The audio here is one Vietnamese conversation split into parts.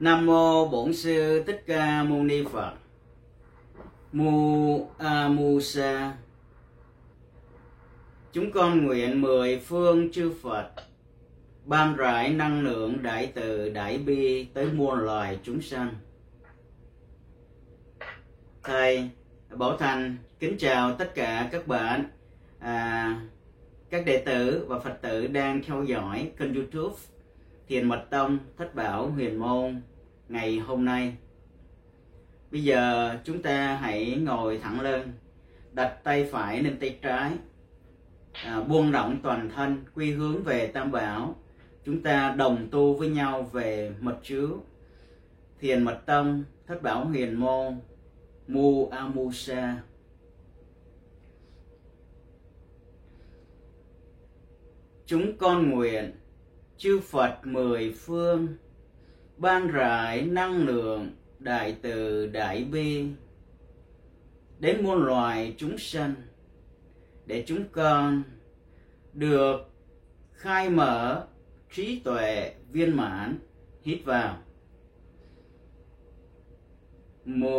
Nam mô Bổn sư Thích Ca Mâu Ni Phật. Mu A à, Mu Sa. Chúng con nguyện mười phương chư Phật ban rải năng lượng đại từ đại bi tới muôn loài chúng sanh. Thầy Bảo Thành kính chào tất cả các bạn, à, các đệ tử và Phật tử đang theo dõi kênh YouTube Thiền Mật Tông Thất Bảo Huyền Môn ngày hôm nay. Bây giờ chúng ta hãy ngồi thẳng lưng, đặt tay phải lên tay trái, à, buông rộng toàn thân, quy hướng về Tam Bảo. Chúng ta đồng tu với nhau về mật chứa, thiền mật tông, thất bảo huyền môn, mu amusa. Chúng con nguyện chư Phật mười phương, ban rải năng lượng đại từ đại bi. Đến muôn loài chúng sanh, để chúng con được khai mở trí tuệ viên mãn, hít vào. Mô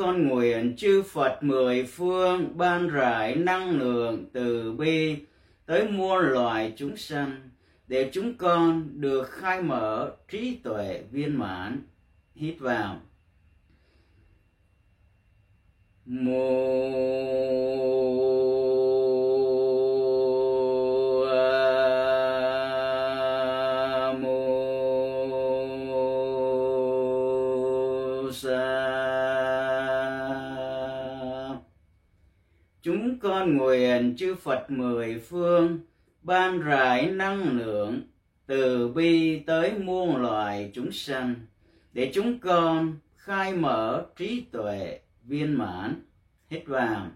con nguyện chư Phật mười phương ban rải năng lượng từ bi tới muôn loài chúng sanh để chúng con được khai mở trí tuệ viên mãn. Hít vào. Mô uh, Chúng con nguyện chư Phật mười phương, ban rải năng lượng, từ bi tới muôn loài chúng sanh, để chúng con khai mở trí tuệ viên mãn. Hít vào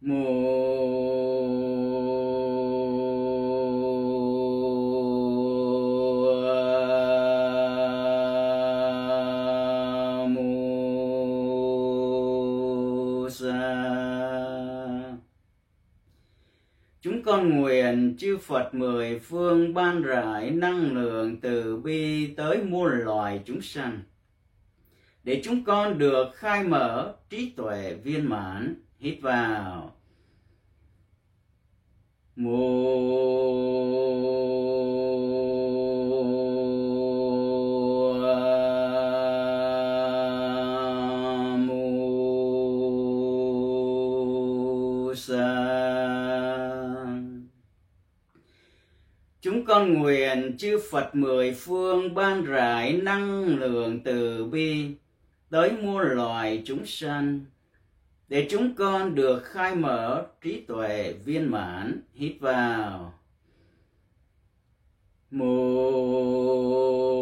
mùa chư Phật mười phương ban rải năng lượng từ bi tới muôn loài chúng sanh, để chúng con được khai mở trí tuệ viên mãn. Hít vào. Mùa con nguyện chư Phật mười phương ban rải năng lượng từ bi tới muôn loài chúng sanh, để chúng con được khai mở trí tuệ viên mãn. Hít vào. Mùa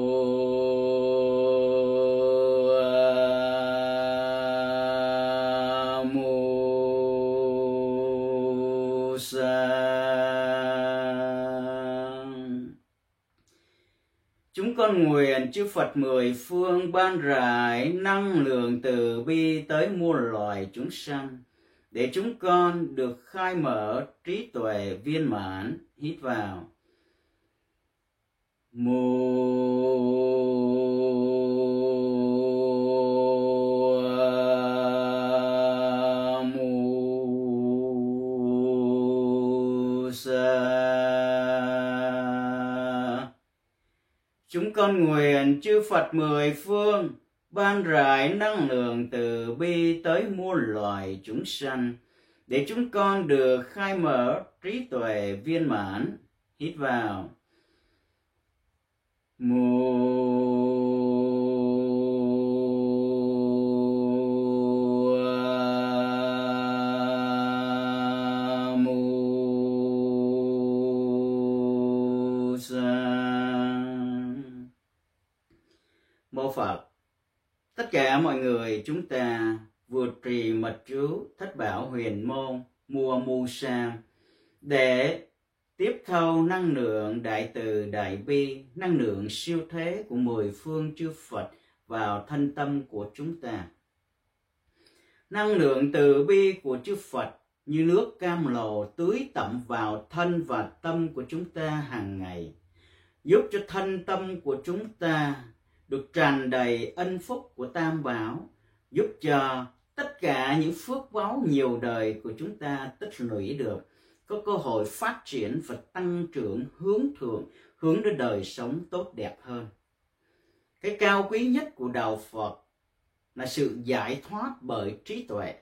con nguyện chư Phật mười phương ban rải năng lượng từ bi tới muôn loài chúng sanh, để chúng con được khai mở trí tuệ viên mãn, hít vào. Mùa Chúng con nguyện chư Phật mười phương, ban rải năng lượng từ bi tới muôn loài chúng sanh, để chúng con được khai mở trí tuệ viên mãn. Hít vào. Mùa để tiếp thâu năng lượng đại từ đại bi, năng lượng siêu thế của mười phương chư phật vào thân tâm của chúng ta. Năng lượng từ bi của chư phật như nước cam lồ tưới tẩm vào thân và tâm của chúng ta hàng ngày, giúp cho thân tâm của chúng ta được tràn đầy ân phúc của tam bảo, giúp cho tất cả những phước báo nhiều đời của chúng ta tích lũy được có cơ hội phát triển và tăng trưởng hướng thượng, hướng đến đời sống tốt đẹp hơn. Cái cao quý nhất của đạo phật là sự giải thoát bởi trí tuệ.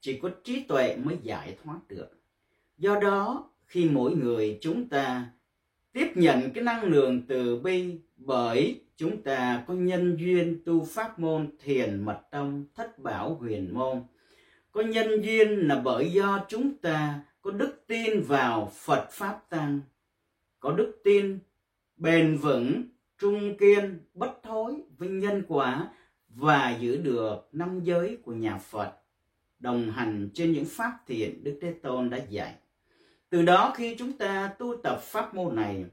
Chỉ có trí tuệ mới giải thoát được. Do đó, khi mỗi người chúng ta tiếp nhận cái năng lượng từ bi bởi chúng ta có nhân duyên tu pháp môn thiền mật tông, thất bảo huyền môn. Có nhân duyên là bởi do chúng ta có đức tin vào phật pháp tăng có đức tin bền vững, trung kiên, bất thối với nhân quả và giữ được năm giới của nhà phật, đồng hành trên những pháp thiện đức thế tôn đã dạy từ đó khi chúng ta tu tập pháp môn này,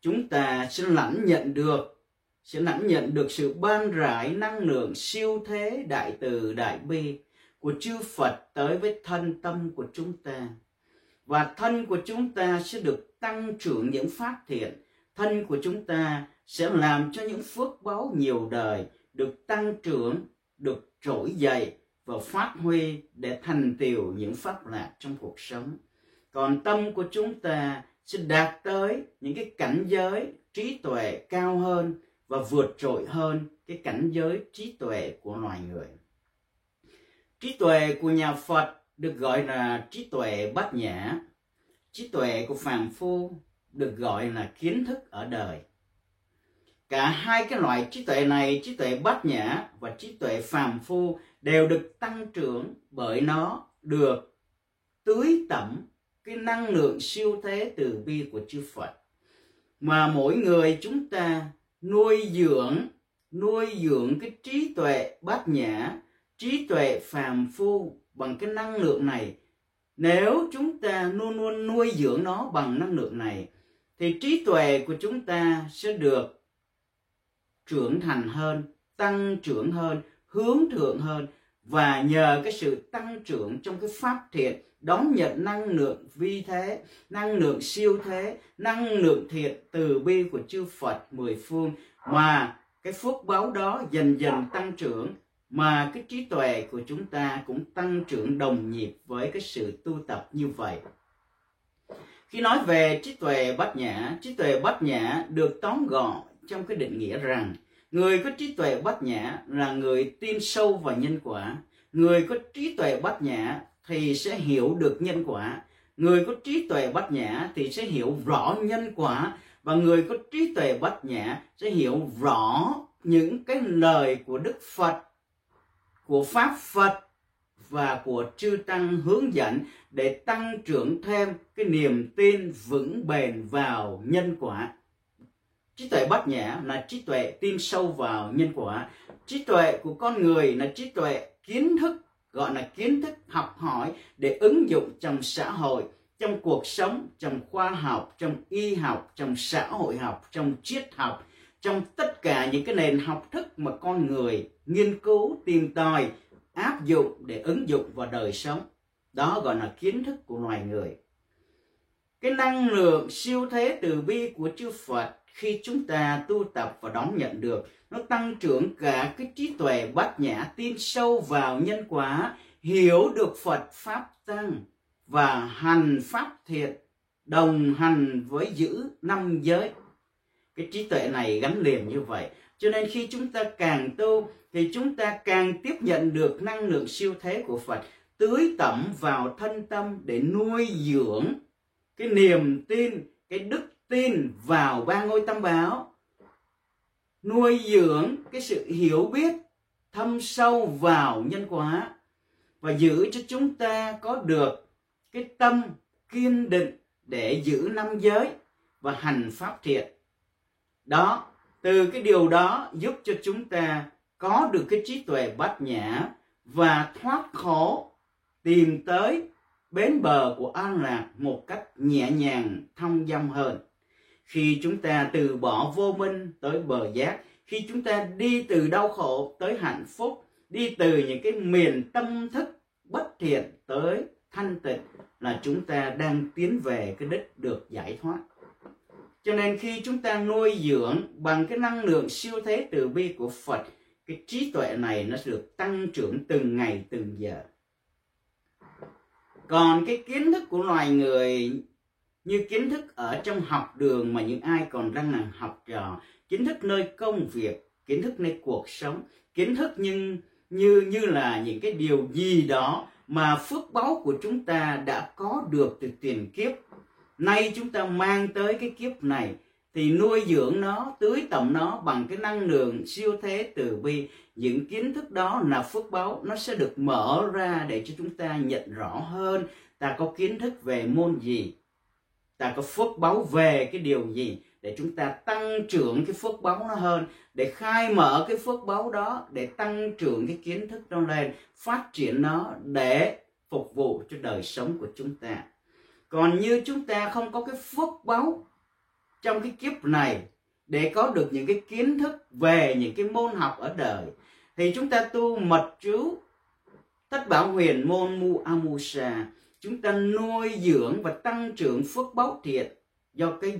chúng ta sẽ lãnh nhận được, sẽ lãnh nhận được sự ban rải năng lượng siêu thế đại từ đại bi của chư Phật tới với thân tâm của chúng ta. Và thân của chúng ta sẽ được tăng trưởng những phát thiện. Thân của chúng ta sẽ làm cho những phước báo nhiều đời được tăng trưởng, được trỗi dậy và phát huy để thành tiệu những pháp lạc trong cuộc sống. Còn tâm của chúng ta sẽ đạt tới những cái cảnh giới trí tuệ cao hơn và vượt trội hơn cái cảnh giới trí tuệ của loài người. Trí tuệ của nhà Phật được gọi là trí tuệ bát nhã. Trí tuệ của phàm phu được gọi là kiến thức ở đời. Cả hai cái loại trí tuệ này, trí tuệ bát nhã và trí tuệ phàm phu đều được tăng trưởng bởi nó được tưới tẩm cái năng lượng siêu thế từ bi của chư Phật mà mỗi người chúng ta nuôi dưỡng nuôi dưỡng cái trí tuệ bát nhã trí tuệ phàm phu bằng cái năng lượng này. Nếu chúng ta luôn luôn nuôi dưỡng nó bằng năng lượng này, thì trí tuệ của chúng ta sẽ được trưởng thành hơn, tăng trưởng hơn, hướng thượng hơn. Và nhờ cái sự tăng trưởng trong cái pháp thiện, đón nhận năng lượng vi thế, năng lượng siêu thế, năng lượng thiện từ bi của chư phật mười phương, mà cái phước báo đó dần dần tăng trưởng mà cái trí tuệ của chúng ta cũng tăng trưởng đồng nhịp với cái sự tu tập như vậy. Khi nói về trí tuệ bát nhã, trí tuệ bát nhã được tóm gọn trong cái định nghĩa rằng người có trí tuệ bát nhã là người tin sâu vào nhân quả. Người có trí tuệ bát nhã thì sẽ hiểu được nhân quả. Người có trí tuệ bát nhã thì sẽ hiểu rõ nhân quả. Và người có trí tuệ bát nhã sẽ hiểu rõ những cái lời của đức phật của pháp, phật và của chư tăng hướng dẫn để tăng trưởng thêm cái niềm tin vững bền vào nhân quả. Trí tuệ bát nhã là trí tuệ tin sâu vào nhân quả. Trí tuệ của con người là trí tuệ kiến thức, gọi là kiến thức học hỏi để ứng dụng trong xã hội, trong cuộc sống, trong khoa học, trong y học, trong xã hội học, trong triết học trong tất cả những cái nền học thức mà con người nghiên cứu, tìm tòi, áp dụng để ứng dụng vào đời sống, đó gọi là kiến thức của loài người. Cái năng lượng siêu thế từ bi của chư Phật khi chúng ta tu tập và đón nhận được, nó tăng trưởng cả cái trí tuệ bát nhã tin sâu vào nhân quả, hiểu được Phật pháp tăng và hành pháp thiệt, đồng hành với giữ năm giới cái trí tuệ này gắn liền như vậy. Cho nên khi chúng ta càng tu thì chúng ta càng tiếp nhận được năng lượng siêu thế của Phật tưới tẩm vào thân tâm để nuôi dưỡng cái niềm tin cái đức tin vào ba ngôi tâm báo, nuôi dưỡng cái sự hiểu biết thâm sâu vào nhân quả và giữ cho chúng ta có được cái tâm kiên định để giữ năm giới và hành pháp thiện đó, từ cái điều đó giúp cho chúng ta có được cái trí tuệ bát nhã và thoát khổ, tìm tới bến bờ của an lạc một cách nhẹ nhàng thông dong hơn. Khi chúng ta từ bỏ vô minh tới bờ giác, khi chúng ta đi từ đau khổ tới hạnh phúc, đi từ những cái miền tâm thức bất thiện tới thanh tịnh là chúng ta đang tiến về cái đích được giải thoát cho nên khi chúng ta nuôi dưỡng bằng cái năng lượng siêu thế từ bi của Phật, cái trí tuệ này nó được tăng trưởng từng ngày, từng giờ. Còn cái kiến thức của loài người, như kiến thức ở trong học đường mà những ai còn đang là học trò, kiến thức nơi công việc, kiến thức nơi cuộc sống, kiến thức nhưng như như là những cái điều gì đó mà phước báu của chúng ta đã có được từ tiền kiếp nay chúng ta mang tới cái kiếp này thì nuôi dưỡng nó, tưới tẩm nó bằng cái năng lượng siêu thế từ bi. Những kiến thức đó là phước báu nó sẽ được mở ra để cho chúng ta nhận rõ hơn. Ta có kiến thức về môn gì? Ta có phước báu về cái điều gì? Để chúng ta tăng trưởng cái phước báu nó hơn. Để khai mở cái phước báu đó, để tăng trưởng cái kiến thức nó lên, phát triển nó để phục vụ cho đời sống của chúng ta còn như chúng ta không có cái phước báu trong cái kiếp này để có được những cái kiến thức về những cái môn học ở đời, thì chúng ta tu mật chú tất bảo huyền môn mu amusa chúng ta nuôi dưỡng và tăng trưởng phước báu thiện do cái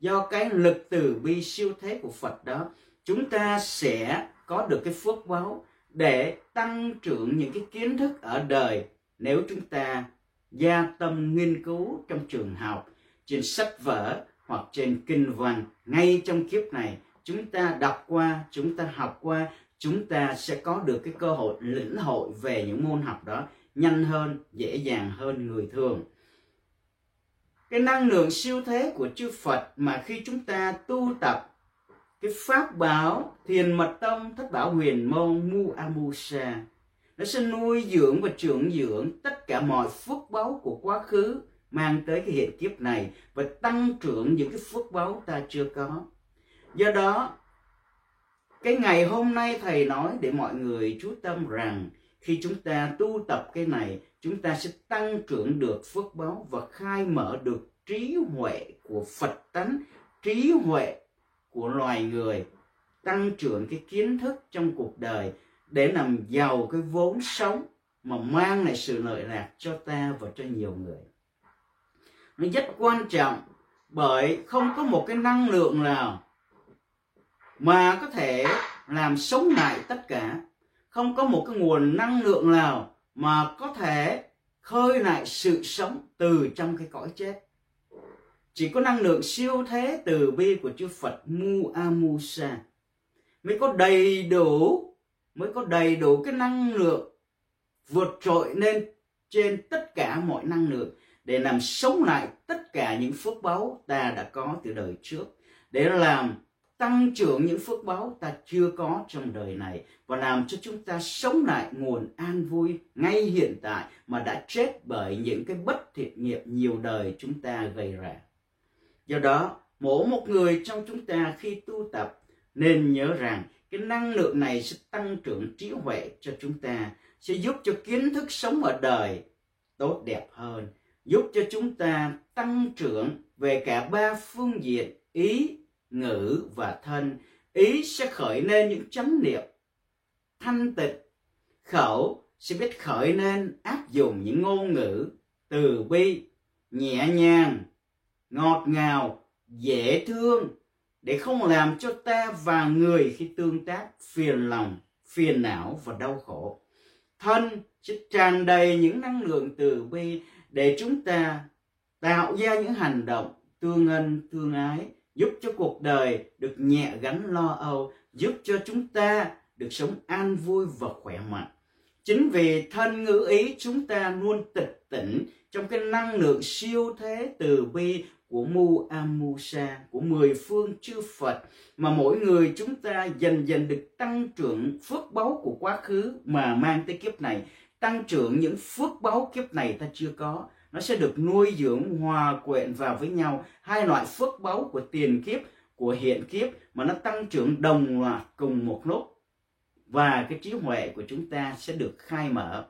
do cái lực từ bi siêu thế của Phật đó, chúng ta sẽ có được cái phước báu để tăng trưởng những cái kiến thức ở đời. Nếu chúng ta gia tâm nghiên cứu trong trường học, trên sách vở hoặc trên kinh văn. Ngay trong kiếp này, chúng ta đọc qua, chúng ta học qua, chúng ta sẽ có được cái cơ hội lĩnh hội về những môn học đó nhanh hơn, dễ dàng hơn người thường. Cái năng lượng siêu thế của chư Phật mà khi chúng ta tu tập, cái pháp bảo thiền mật tông thất bảo huyền môn mu amusa nó sẽ nuôi dưỡng và trưởng dưỡng tất cả mọi phước báu của quá khứ mang tới cái hiện kiếp này và tăng trưởng những cái phước báu ta chưa có. Do đó, cái ngày hôm nay thầy nói để mọi người chú tâm rằng khi chúng ta tu tập cái này, chúng ta sẽ tăng trưởng được phước báu và khai mở được trí huệ của phật tánh, trí huệ của loài người, tăng trưởng cái kiến thức trong cuộc đời để làm giàu cái vốn sống mà mang lại sự lợi lạc cho ta và cho nhiều người. Nó rất quan trọng bởi không có một cái năng lượng nào mà có thể làm sống lại tất cả. Không có một cái nguồn năng lượng nào mà có thể khơi lại sự sống từ trong cái cõi chết. Chỉ có năng lượng siêu thế từ bi của chư Phật Mu Amusa mới có đầy đủ mới có đầy đủ cái năng lượng vượt trội lên trên tất cả mọi năng lượng để làm sống lại tất cả những phước báu ta đã có từ đời trước để làm tăng trưởng những phước báu ta chưa có trong đời này và làm cho chúng ta sống lại nguồn an vui ngay hiện tại mà đã chết bởi những cái bất thiện nghiệp nhiều đời chúng ta gây ra. Do đó, mỗi một người trong chúng ta khi tu tập nên nhớ rằng cái năng lượng này sẽ tăng trưởng trí huệ cho chúng ta, sẽ giúp cho kiến thức sống ở đời tốt đẹp hơn, giúp cho chúng ta tăng trưởng về cả ba phương diện ý, ngữ và thân. Ý sẽ khởi lên những chánh niệm thanh tịnh, khẩu sẽ biết khởi lên áp dụng những ngôn ngữ từ bi, nhẹ nhàng, ngọt ngào, dễ thương để không làm cho ta và người khi tương tác phiền lòng, phiền não và đau khổ. Thân sẽ tràn đầy những năng lượng từ bi để chúng ta tạo ra những hành động tương ân tương ái giúp cho cuộc đời được nhẹ gánh lo âu giúp cho chúng ta được sống an vui và khỏe mạnh chính vì thân ngữ ý chúng ta luôn tịch tỉnh trong cái năng lượng siêu thế từ bi của Mu Amusa của mười phương chư Phật, mà mỗi người chúng ta dần dần được tăng trưởng phước báu của quá khứ mà mang tới kiếp này. Tăng trưởng những phước báu kiếp này ta chưa có. Nó sẽ được nuôi dưỡng, hòa quyện vào với nhau. Hai loại phước báu của tiền kiếp, của hiện kiếp, mà nó tăng trưởng đồng loạt cùng một lúc. Và cái trí huệ của chúng ta sẽ được khai mở.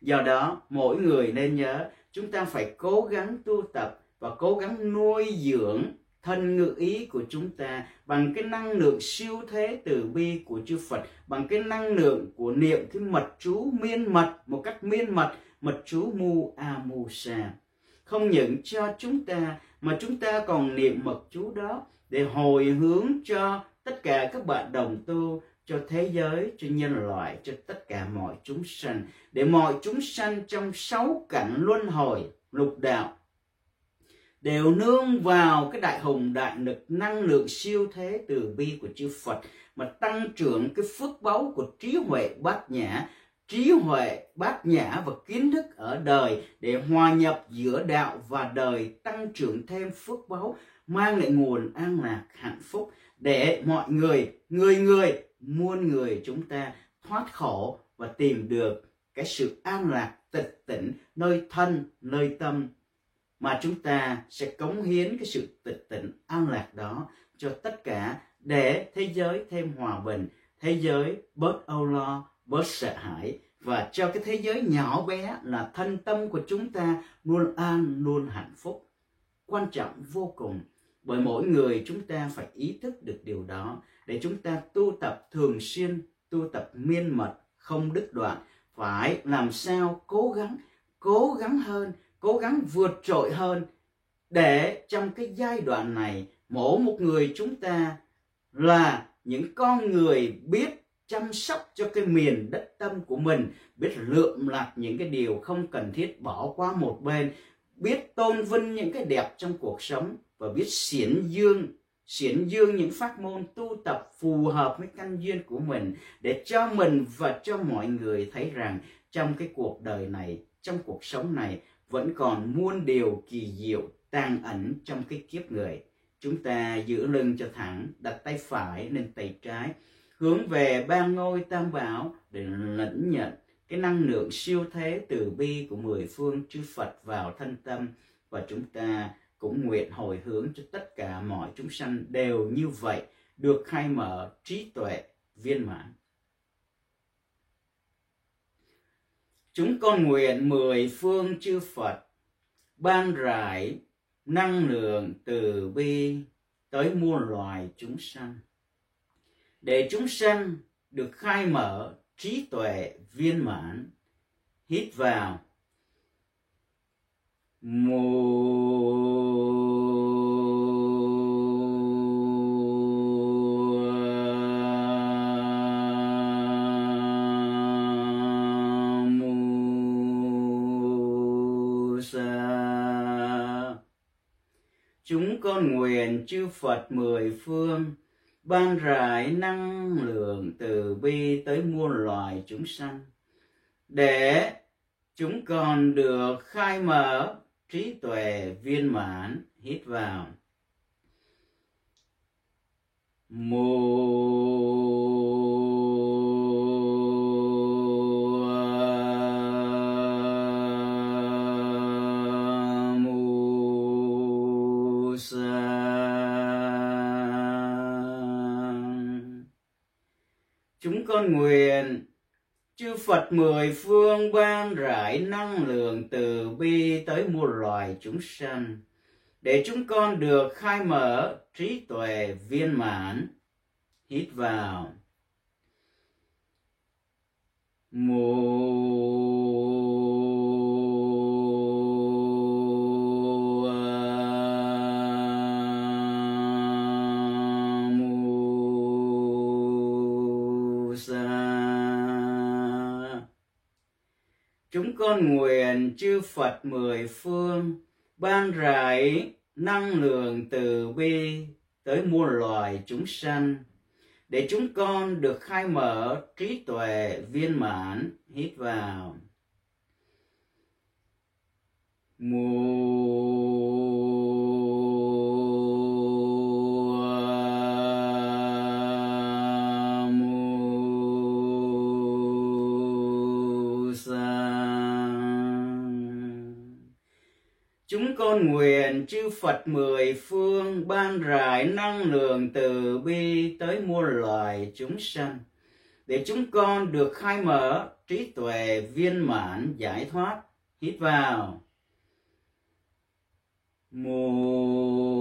Do đó, mỗi người nên nhớ, chúng ta phải cố gắng tu tập và cố gắng nuôi dưỡng thân ngự ý của chúng ta bằng cái năng lượng siêu thế từ bi của chư Phật, bằng cái năng lượng của niệm cái mật chú miên mật một cách miên mật, mật chú mu a mu sa. Không những cho chúng ta mà chúng ta còn niệm mật chú đó để hồi hướng cho tất cả các bạn đồng tu cho thế giới, cho nhân loại, cho tất cả mọi chúng sanh, để mọi chúng sanh trong sáu cảnh luân hồi, lục đạo đều nương vào cái đại hùng đại lực năng lượng siêu thế từ bi của chư Phật, mà tăng trưởng cái phước báu của trí huệ bát nhã, trí huệ bát nhã và kiến thức ở đời để hòa nhập giữa đạo và đời, tăng trưởng thêm phước báu, mang lại nguồn an lạc hạnh phúc để mọi người người người, muôn người chúng ta thoát khổ và tìm được cái sự an lạc tịch tỉnh nơi thân, nơi tâm mà chúng ta sẽ cống hiến cái sự tịch tịnh, an lạc đó cho tất cả để thế giới thêm hòa bình, thế giới bớt âu lo, bớt sợ hãi và cho cái thế giới nhỏ bé là thân tâm của chúng ta luôn an, luôn hạnh phúc. Quan trọng vô cùng, bởi mỗi người chúng ta phải ý thức được điều đó. Để chúng ta tu tập thường xuyên, tu tập miên mật, không đứt đoạn, phải làm sao cố gắng cố gắng hơn cố gắng vượt trội hơn để trong cái giai đoạn này mỗi một người chúng ta là những con người biết chăm sóc cho cái miền đất tâm của mình, biết lượm lặt những cái điều không cần thiết bỏ qua một bên, biết tôn vinh những cái đẹp trong cuộc sống và biết xiển dương xiển dương những pháp môn tu tập phù hợp với căn duyên của mình để cho mình và cho mọi người thấy rằng trong cái cuộc đời này, trong cuộc sống này vẫn còn muôn điều kỳ diệu tàn ẩn trong cái kiếp người chúng ta giữ lưng cho thẳng, đặt tay phải lên tay trái, hướng về ba ngôi tam bảo để lẫn nhận cái năng lượng siêu thế từ bi của mười phương chư Phật vào thân tâm và chúng ta cũng nguyện hồi hướng cho tất cả mọi chúng sanh đều như vậy, được khai mở trí tuệ viên mãn. Chúng con nguyện mười phương chư Phật, ban rải năng lượng từ bi tới muôn loài chúng sanh. Để chúng sanh được khai mở trí tuệ viên mãn, hít vào. Mùa nguyện chư Phật mười phương, ban rải năng lượng từ bi tới muôn loài chúng sanh. Để chúng còn được khai mở, trí tuệ viên mãn, hít vào. Mùa con nguyện. Chư Phật mười phương ban rải năng lượng từ bi tới muôn loài chúng sanh, để chúng con được khai mở trí tuệ viên mãn. Hít vào. Mùa con nguyện chư Phật mười phương, ban rải năng lượng từ bi tới muôn loài chúng sanh, để chúng con được khai mở trí tuệ viên mãn, hít vào. Mùa nguyện chư Phật mười phương ban rải năng lượng từ bi tới muôn loài chúng sanh, để chúng con được khai mở trí tuệ viên mãn giải thoát. Hít vào. Mùa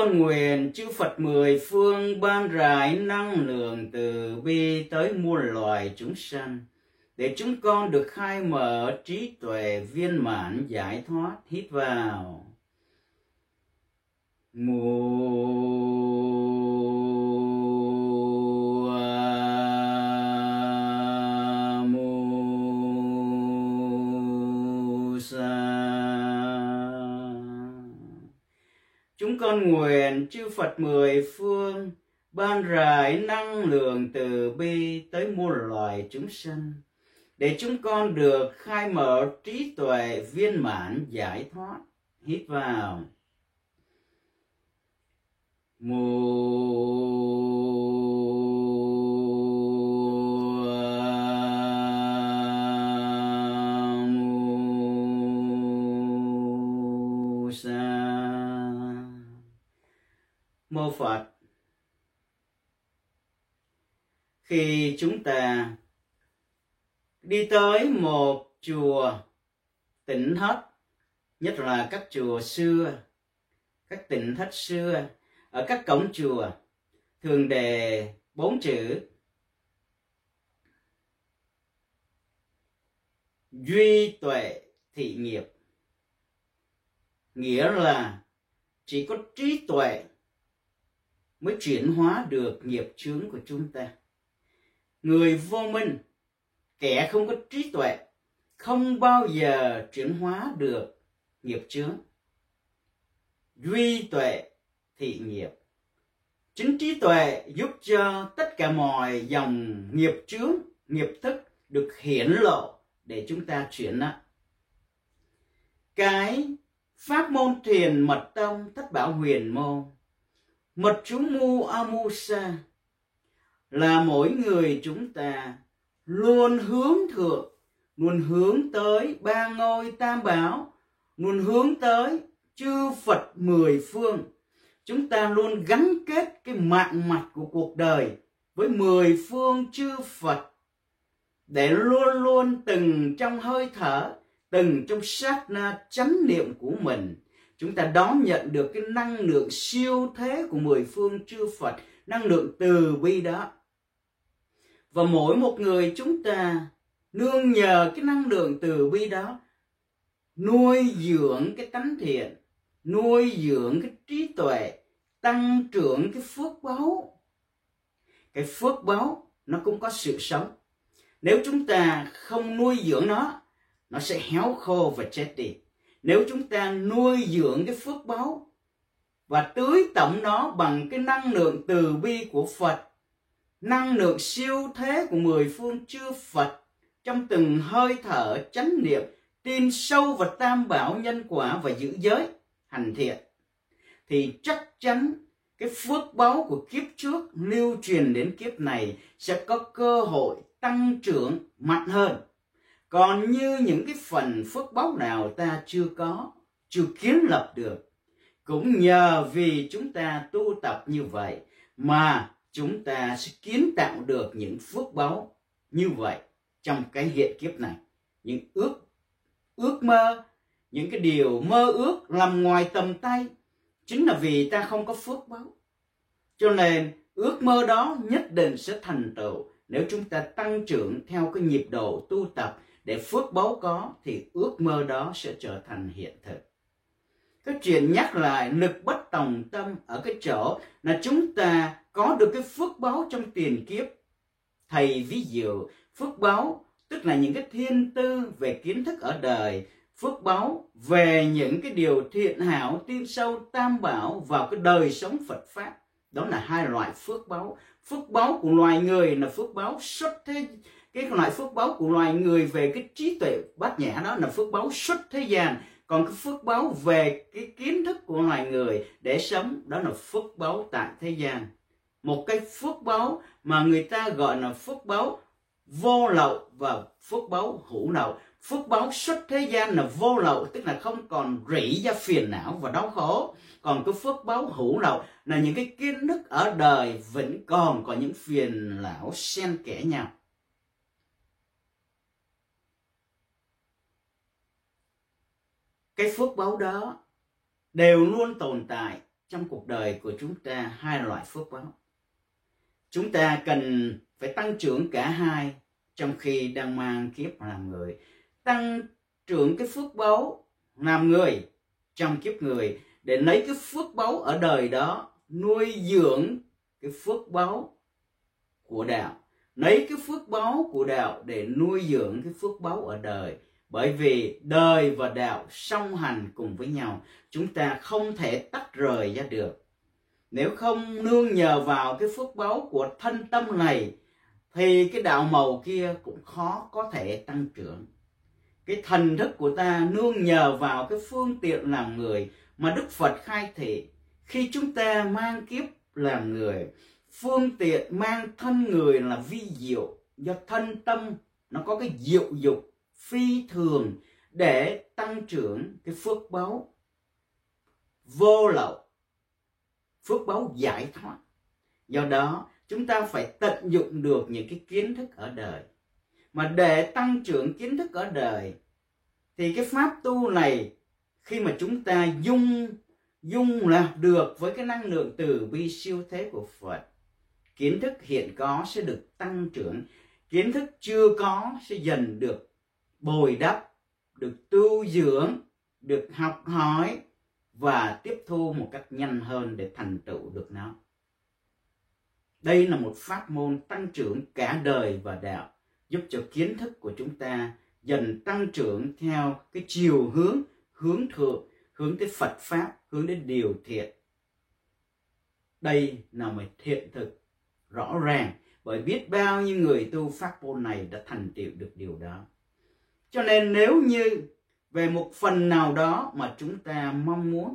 con nguyện, chư Phật mười phương, ban rải năng lượng từ bi tới muôn loài chúng sanh, để chúng con được khai mở trí tuệ viên mãn giải thoát, hít vào. Mùa con nguyện chư Phật mười phương, ban rải năng lượng từ bi tới muôn loài chúng sanh, để chúng con được khai mở trí tuệ viên mãn giải thoát. Hít vào. Mùa Phật. Khi chúng ta đi tới một chùa tỉnh thất, nhất là các chùa xưa, các tỉnh thất xưa, ở các cổng chùa thường đề bốn chữ. Duy tuệ thị nghiệp. Nghĩa là chỉ có trí tuệ mới chuyển hóa được nghiệp chướng của chúng ta. Người vô minh, kẻ không có trí tuệ, không bao giờ chuyển hóa được nghiệp chướng. Duy tuệ thị nghiệp. Chính trí tuệ giúp cho tất cả mọi dòng nghiệp chướng, nghiệp thức được hiển lộ để chúng ta chuyển nó cái pháp môn thiền mật tông thất bảo huyền môn Mật chú Mu Amusa là mỗi người chúng ta luôn hướng thượng, luôn hướng tới ba ngôi tam bảo, luôn hướng tới chư Phật mười phương. Chúng ta luôn gắn kết cái mạng mạch của cuộc đời với mười phương chư Phật để luôn luôn từng trong hơi thở, từng trong sát na chánh niệm của mình chúng ta đón nhận được cái năng lượng siêu thế của mười phương chư Phật, năng lượng từ bi đó. Và mỗi một người chúng ta nương nhờ cái năng lượng từ bi đó nuôi dưỡng cái tánh thiện, nuôi dưỡng cái trí tuệ, tăng trưởng cái phước báu. Cái phước báu nó cũng có sự sống. Nếu chúng ta không nuôi dưỡng nó, nó sẽ héo khô và chết đi nếu chúng ta nuôi dưỡng cái phước báu và tưới tổng nó bằng cái năng lượng từ bi của Phật, năng lượng siêu thế của mười phương chư Phật trong từng hơi thở chánh niệm, tin sâu vào tam bảo nhân quả và giữ giới, hành thiện, thì chắc chắn cái phước báu của kiếp trước lưu truyền đến kiếp này sẽ có cơ hội tăng trưởng mạnh hơn còn như những cái phần phước báu nào ta chưa có, chưa kiến lập được, cũng nhờ vì chúng ta tu tập như vậy mà chúng ta sẽ kiến tạo được những phước báu như vậy trong cái hiện kiếp này những ước ước mơ, những cái điều mơ ước làm ngoài tầm tay, chính là vì ta không có phước báu. cho nên, ước mơ đó nhất định sẽ thành tựu nếu chúng ta tăng trưởng theo cái nhịp độ tu tập để phước báu có thì ước mơ đó sẽ trở thành hiện thực. Cái chuyện nhắc lại lực bất tòng tâm ở cái chỗ là chúng ta có được cái phước báu trong tiền kiếp. Thầy ví dụ, phước báu tức là những cái thiên tư về kiến thức ở đời. Phước báu về những cái điều thiện hảo tiên sâu, tam bảo vào cái đời sống Phật pháp. Đó là hai loại phước báu. Phước báu của loài người là phước báu xuất thế cái loại phước báo của loài người về cái trí tuệ bát nhã đó là phước báo xuất thế gian. Còn cái phước báo về cái kiến thức của loài người để sống, đó là phước báo tại thế gian. Một cái phước báo mà người ta gọi là phước báo vô lậu và phước báo hữu lậu. Phước báo xuất thế gian là vô lậu, tức là không còn rỉ ra phiền não và đau khổ. Còn cái phước báo hữu lậu là những cái kiến thức ở đời vẫn còn có những phiền não xen kẽ nhau. Cái phước báo đó đều luôn tồn tại trong cuộc đời của chúng ta, hai loại phước báo. Chúng ta cần phải tăng trưởng cả hai trong khi đang mang kiếp làm người. Tăng trưởng cái phước báu làm người trong kiếp người, để lấy cái phước báu ở đời đó, nuôi dưỡng cái phước báu của đạo. Lấy cái phước báu của đạo để nuôi dưỡng cái phước báu ở đời bởi vì đời và đạo song hành cùng với nhau, chúng ta không thể tách rời ra được. Nếu không nương nhờ vào cái phước báu của thân tâm này, thì cái đạo màu kia cũng khó có thể tăng trưởng. Cái thần thức của ta nương nhờ vào cái phương tiện làm người mà đức phật khai thị. Khi chúng ta mang kiếp làm người, phương tiện mang thân người là vi diệu. Do thân tâm nó có cái diệu dục phi thường để tăng trưởng cái phước báu vô lậu, phước báu giải thoát. Do đó, chúng ta phải tận dụng được những cái kiến thức ở đời. Mà để tăng trưởng kiến thức ở đời, thì cái pháp tu này, khi mà chúng ta dung dung là được với cái năng lượng từ bi siêu thế của Phật, kiến thức hiện có sẽ được tăng trưởng, kiến thức chưa có sẽ dần được bồi đắp, được tu dưỡng, được học hỏi và tiếp thu một cách nhanh hơn để thành tựu được nó. Đây là một pháp môn tăng trưởng cả đời và đạo, giúp cho kiến thức của chúng ta dần tăng trưởng theo cái chiều hướng hướng thượng, hướng tới Phật pháp, hướng đến điều thiện. Đây là một thiện thực, rõ ràng, bởi biết bao nhiêu người tu pháp môn này đã thành tựu được điều đó cho nên nếu như về một phần nào đó mà chúng ta mong muốn,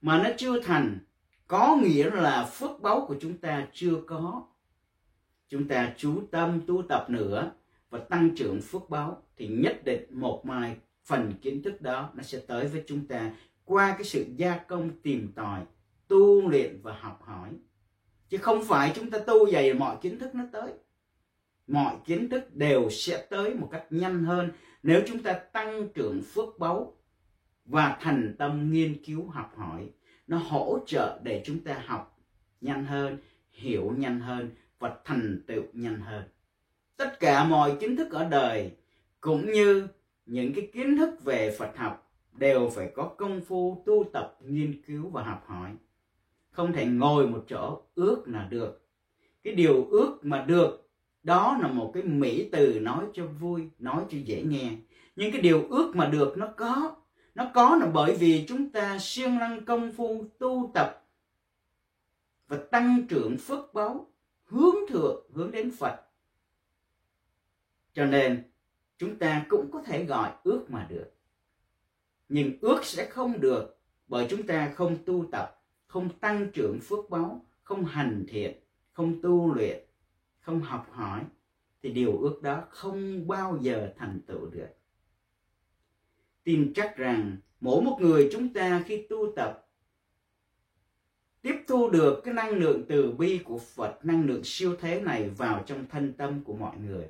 mà nó chưa thành, có nghĩa là phước báu của chúng ta chưa có, chúng ta chú tâm tu tập nữa và tăng trưởng phước báu, thì nhất định một mai phần kiến thức đó nó sẽ tới với chúng ta qua cái sự gia công tìm tòi, tu luyện và học hỏi. Chứ không phải chúng ta tu dày mọi kiến thức nó tới. Mọi kiến thức đều sẽ tới một cách nhanh hơn nếu chúng ta tăng trưởng phước báu và thành tâm nghiên cứu học hỏi, nó hỗ trợ để chúng ta học nhanh hơn, hiểu nhanh hơn và thành tựu nhanh hơn. Tất cả mọi kiến thức ở đời cũng như những cái kiến thức về phật học đều phải có công phu tu tập, nghiên cứu và học hỏi. Không thể ngồi một chỗ ước là được. Cái điều ước mà được đó là một cái mỹ từ nói cho vui, nói cho dễ nghe. Nhưng cái điều ước mà được nó có nó có là bởi vì chúng ta siêng năng công phu tu tập và tăng trưởng phước báu hướng thượng, hướng đến phật. Cho nên, chúng ta cũng có thể gọi ước mà được. Nhưng ước sẽ không được bởi chúng ta không tu tập, không tăng trưởng phước báu không hành thiện, không tu luyện không học hỏi thì điều ước đó không bao giờ thành tựu được tin chắc rằng mỗi một người chúng ta khi tu tập tiếp thu được cái năng lượng từ bi của Phật, năng lượng siêu thế này vào trong thân tâm của mọi người.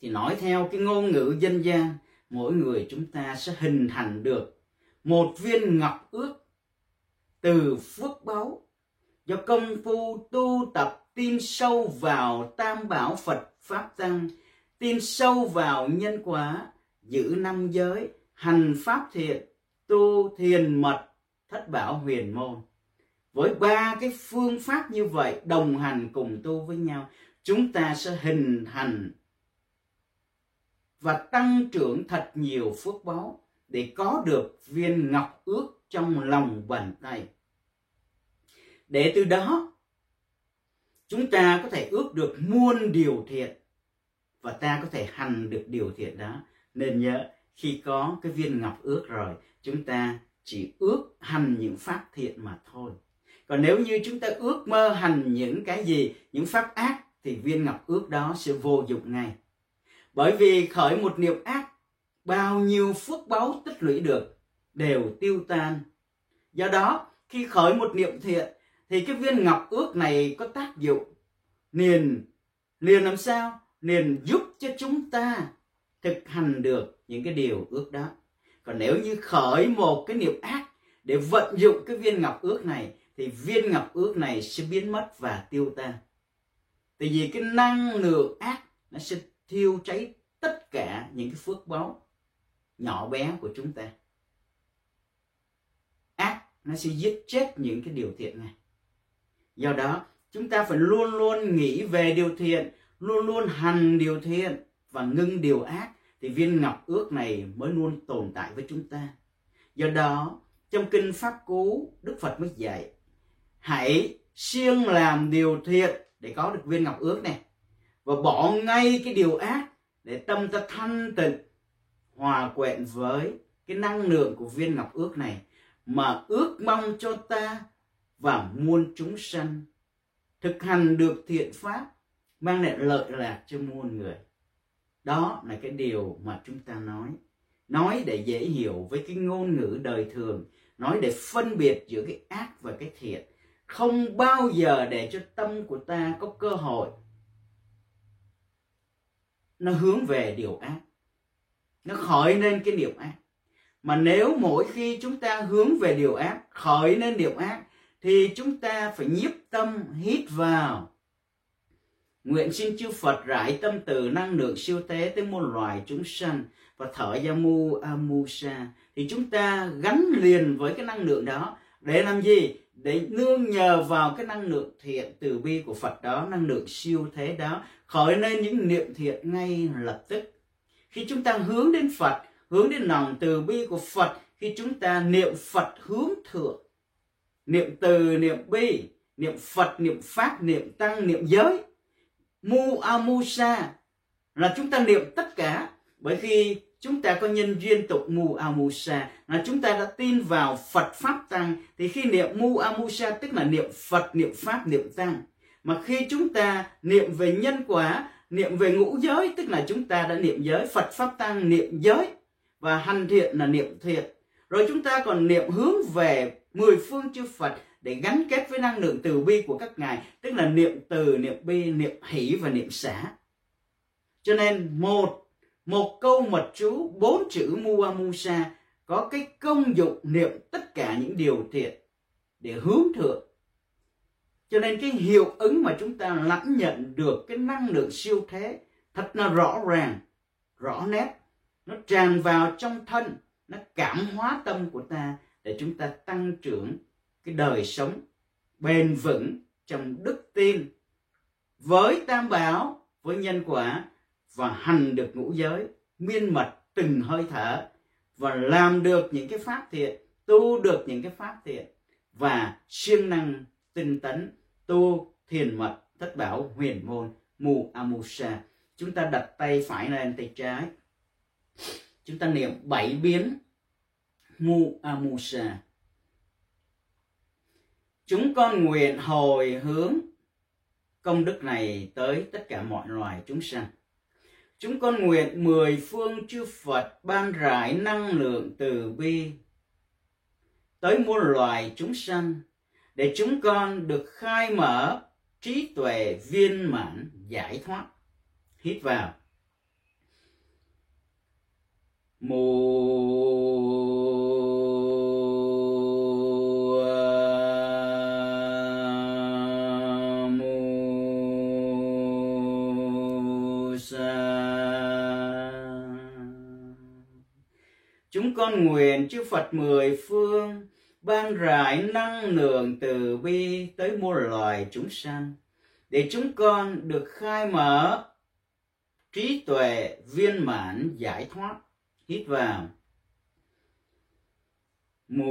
Thì nói theo cái ngôn ngữ dân gian, mỗi người chúng ta sẽ hình thành được một viên ngọc ước từ phước báu do công phu tu tập tin sâu vào tam bảo Phật Pháp Tăng, tin sâu vào nhân quả, giữ năm giới, hành pháp thiện, tu thiền mật, thất bảo huyền môn. Với ba cái phương pháp như vậy đồng hành cùng tu với nhau, chúng ta sẽ hình thành và tăng trưởng thật nhiều phước báu để có được viên ngọc ước trong lòng bàn tay. Để từ đó chúng ta có thể ước được muôn điều thiện và ta có thể hành được điều thiện đó. Nên nhớ khi có cái viên ngọc ước rồi chúng ta chỉ ước hành những pháp thiện mà thôi còn nếu như chúng ta ước mơ hành những cái gì những pháp ác thì viên ngọc ước đó sẽ vô dụng ngay. Bởi vì khởi một niệm ác, bao nhiêu phước báu tích lũy được đều tiêu tan. Do đó, khi khởi một niệm thiện thì cái viên ngọc ước này có tác dụng. Liền liền làm sao? Liền giúp cho chúng ta thực hành được những cái điều ước đó. Còn nếu như khởi một cái niệm ác để vận dụng cái viên ngọc ước này, thì viên ngọc ước này sẽ biến mất và tiêu tan. Tại vì cái năng lượng ác nó sẽ thiêu cháy tất cả những cái phước báu nhỏ bé của chúng ta. Ác nó sẽ giết chết những cái điều thiện này do đó, chúng ta phải luôn luôn nghĩ về điều thiện, luôn luôn hành điều thiện và ngưng điều ác thì viên ngọc ước này mới luôn tồn tại với chúng ta. Do đó, trong kinh pháp cú, đức phật mới dạy, hãy siêng làm điều thiện để có được viên ngọc ước này và bỏ ngay cái điều ác để tâm ta thanh tịnh, hòa quyện với cái năng lượng của viên ngọc ước này mà ước mong cho ta và muôn chúng sanh, thực hành được thiện pháp, mang lại lợi lạc cho muôn người. Đó là cái điều mà chúng ta nói. Nói để dễ hiểu với cái ngôn ngữ đời thường, nói để phân biệt giữa cái ác và cái thiện. Không bao giờ để cho tâm của ta có cơ hội nó hướng về điều ác. Nó khởi lên cái điều ác. Mà nếu mỗi khi chúng ta hướng về điều ác, khởi lên điều ác thì chúng ta phải nhiếp tâm, hít vào. Nguyện xin chư Phật rải tâm từ năng lượng siêu tế tới muôn loài chúng sanh và thở ra mu amusa thì chúng ta gắn liền với cái năng lượng đó. Để làm gì? Để nương nhờ vào cái năng lượng thiện từ bi của Phật đó, năng lượng siêu thế đó. Khởi lên những niệm thiện ngay lập tức. Khi chúng ta hướng đến Phật, hướng đến lòng từ bi của Phật, khi chúng ta niệm Phật hướng thượng niệm từ, niệm bi, niệm phật, niệm pháp, niệm tăng, niệm giới. Mu amusa là chúng ta niệm tất cả. Bởi khi chúng ta có nhân duyên tục mu amusa là chúng ta đã tin vào phật pháp tăng. Thì khi niệm mu amusa tức là niệm phật, niệm pháp, niệm tăng. Mà khi chúng ta niệm về nhân quả, niệm về ngũ giới, tức là chúng ta đã niệm giới phật pháp tăng, niệm giới. Và hành thiện là niệm thiện. Rồi chúng ta còn niệm hướng về mười phương chư Phật để gắn kết với năng lượng từ bi của các ngài, tức là niệm từ, niệm bi, niệm hỷ và niệm xả. Cho nên một một câu mật chú bốn chữ mua musa có cái công dụng niệm tất cả những điều thiện để hướng thượng. Cho nên cái hiệu ứng mà chúng ta lãnh nhận được cái năng lượng siêu thế, thật là rõ ràng, rõ nét. Nó tràn vào trong thân, nó cảm hóa tâm của ta để chúng ta tăng trưởng cái đời sống bền vững trong đức tin với tam bảo, với nhân quả và hành được ngũ giới, miên mật từng hơi thở và làm được những cái pháp thiện, tu được những cái pháp thiện và siêng năng tinh tấn, tu thiền mật, thất bảo, huyền môn mù amusa chúng ta đặt tay phải lên tay trái. Chúng ta niệm bảy biến mu à, amusa chúng con nguyện hồi hướng công đức này tới tất cả mọi loài chúng sanh. Chúng con nguyện mười phương chư phật ban rải năng lượng từ bi tới muôn loài chúng sanh để chúng con được khai mở trí tuệ viên mãn giải thoát. Hít vào. Mùa con nguyện chư Phật mười phương, ban rải năng lượng từ bi tới muôn loài chúng sanh, để chúng con được khai mở trí tuệ viên mãn giải thoát. Hít vào. Mù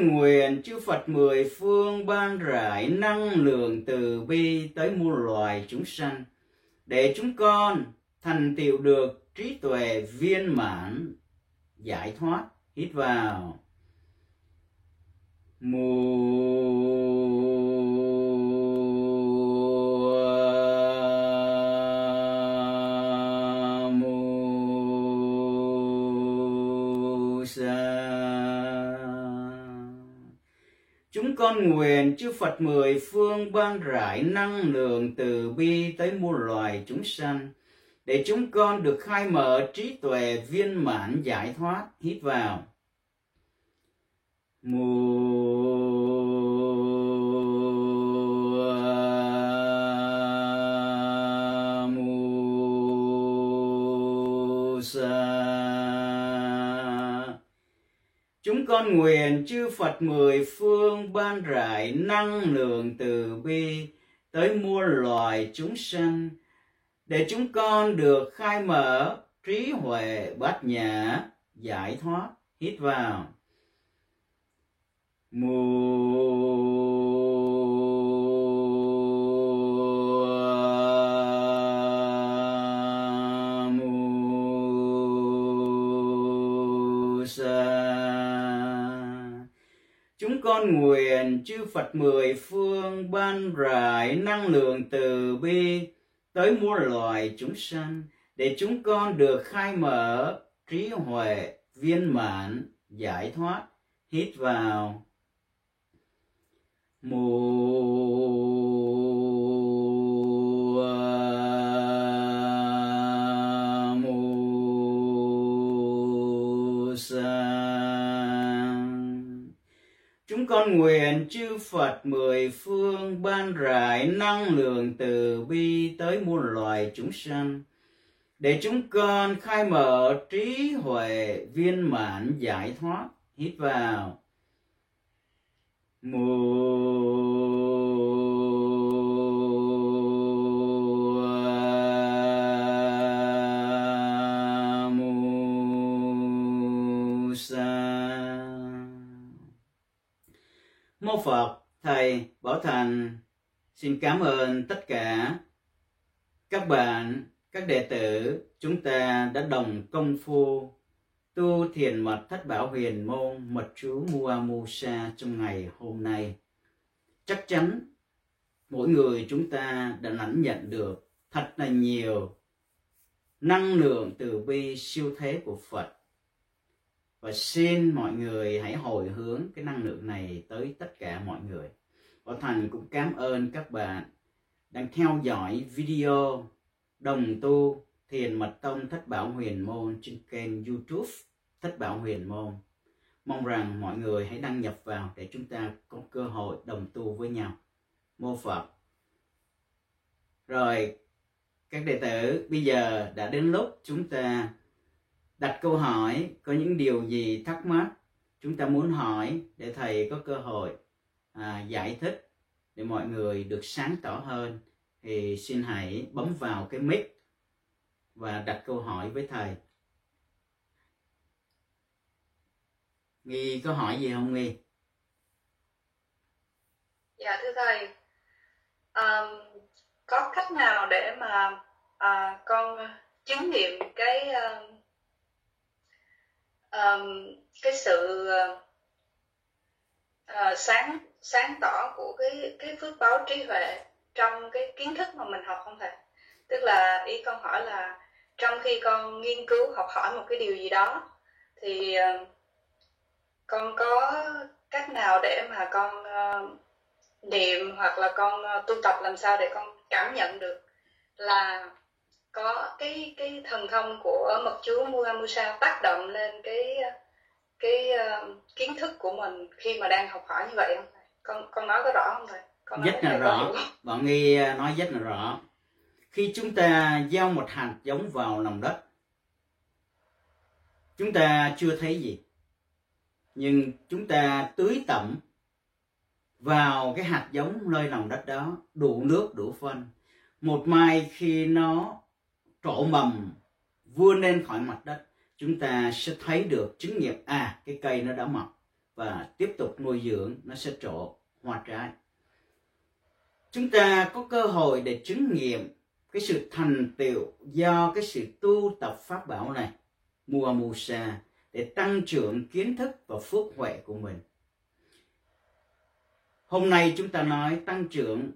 con nguyện, chư Phật mười phương ban rải năng lượng từ bi tới muôn loài chúng sanh, để chúng con thành tựu được trí tuệ viên mãn, giải thoát. Hít vào. Mùa con nguyện chư Phật mười phương ban rải năng lượng từ bi tới muôn loài chúng sanh, để chúng con được khai mở trí tuệ viên mãn giải thoát. Hít vào. Mùa con nguyện chư Phật mười phương ban rải năng lượng từ bi tới muôn loài chúng sanh, để chúng con được khai mở trí huệ bát nhã giải thoát. Hít vào. Mùa nguyện, chư Phật mười phương ban rải năng lượng từ bi tới muôn loài chúng sanh, để chúng con được khai mở trí huệ viên mãn, giải thoát, hít vào. Mùa con nguyện chư Phật mười phương, ban rải năng lượng từ bi tới muôn loài chúng sanh. Để chúng con khai mở trí huệ viên mãn giải thoát, hít vào. Mùa Phật, Thầy Bảo Thành xin cảm ơn tất cả các bạn, các đệ tử chúng ta đã đồng công phu tu thiền mật thất bảo huyền môn mật chú Muamusa trong ngày hôm nay. Chắc chắn mỗi người chúng ta đã lãnh nhận được thật là nhiều năng lượng từ bi siêu thế của Phật và xin mọi người hãy hồi hướng cái năng lượng này tới tất cả mọi người. Và Thành cũng cảm ơn các bạn đang theo dõi video đồng tu thiền mật tông thất bảo huyền môn trên kênh youtube thất bảo huyền môn. Mong rằng mọi người hãy đăng nhập vào để chúng ta có cơ hội đồng tu với nhau. Mô phật. Rồi, các đệ tử, bây giờ đã đến lúc chúng ta đặt câu hỏi có những điều gì thắc mắc? Chúng ta muốn hỏi để thầy có cơ hội à, giải thích để mọi người được sáng tỏ hơn. Thì xin hãy bấm vào cái mic và đặt câu hỏi với thầy. Nghi có hỏi gì không nghi? Dạ thưa thầy. Um, có cách nào để mà uh, con chứng nghiệm cái uh, um, cái sự uh, sáng sáng tỏ của cái cái phước báo trí huệ trong cái kiến thức mà mình học không thầy? Tức là ý con hỏi là trong khi con nghiên cứu học hỏi một cái điều gì đó thì uh, con có cách nào để mà con uh, niệm hoặc là con uh, tu tập làm sao để con cảm nhận được là có cái cái thần thông của mật chú Muhammad tác động lên cái cái uh, kiến thức của mình khi mà đang học hỏi như vậy không thầy? Con con nói có rõ không thầy? Con rất là rõ. Bọn nghi ờ, nói rất là rõ. Khi chúng ta gieo một hạt giống vào lòng đất, chúng ta chưa thấy gì, nhưng chúng ta tưới tẩm vào cái hạt giống nơi lòng đất đó đủ nước đủ phân một mai khi nó trổ mầm, vươn lên khỏi mặt đất, chúng ta sẽ thấy được chứng nghiệm à cái cây nó đã mọc, và tiếp tục nuôi dưỡng, nó sẽ trổ hoa trái. Chúng ta có cơ hội để chứng nghiệm cái sự thành tựu do cái sự tu tập pháp bảo này mua sa, để tăng trưởng kiến thức và phước huệ của mình. Hôm nay chúng ta nói tăng trưởng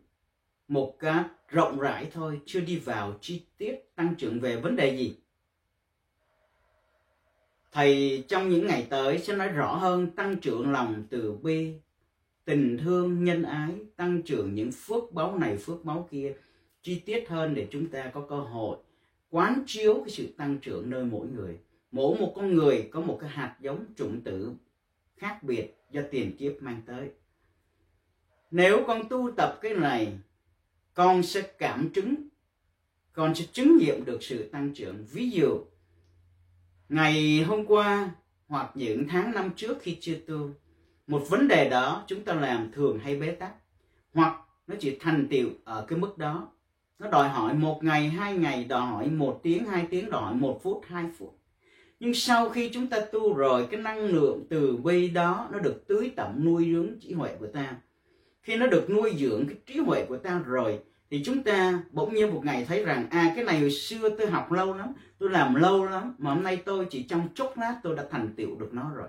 một cách rộng rãi thôi, chưa đi vào chi tiết tăng trưởng về vấn đề gì. Thầy trong những ngày tới sẽ nói rõ hơn tăng trưởng lòng từ bi, tình thương, nhân ái, tăng trưởng những phước báu này, phước báu kia. Chi tiết hơn để chúng ta có cơ hội quán chiếu cái sự tăng trưởng nơi mỗi người. Mỗi một con người có một cái hạt giống chủng tử khác biệt do tiền kiếp mang tới. Nếu con tu tập cái này con sẽ cảm chứng, con sẽ chứng nghiệm được sự tăng trưởng. Ví dụ, ngày hôm qua hoặc những tháng năm trước khi chưa tu, một vấn đề đó chúng ta làm thường hay bế tắc, hoặc nó chỉ thành tựu ở cái mức đó. Nó đòi hỏi một ngày, hai ngày, đòi hỏi một tiếng, hai tiếng, đòi hỏi một phút, hai phút. Nhưng sau khi chúng ta tu rồi, cái năng lượng từ bi đó nó được tưới tẩm nuôi dưỡng trí huệ của ta khi nó được nuôi dưỡng cái trí huệ của ta rồi, thì chúng ta bỗng nhiên một ngày thấy rằng à cái này hồi xưa tôi học lâu lắm, tôi làm lâu lắm, mà hôm nay tôi chỉ trong chốc lát tôi đã thành tựu được nó rồi.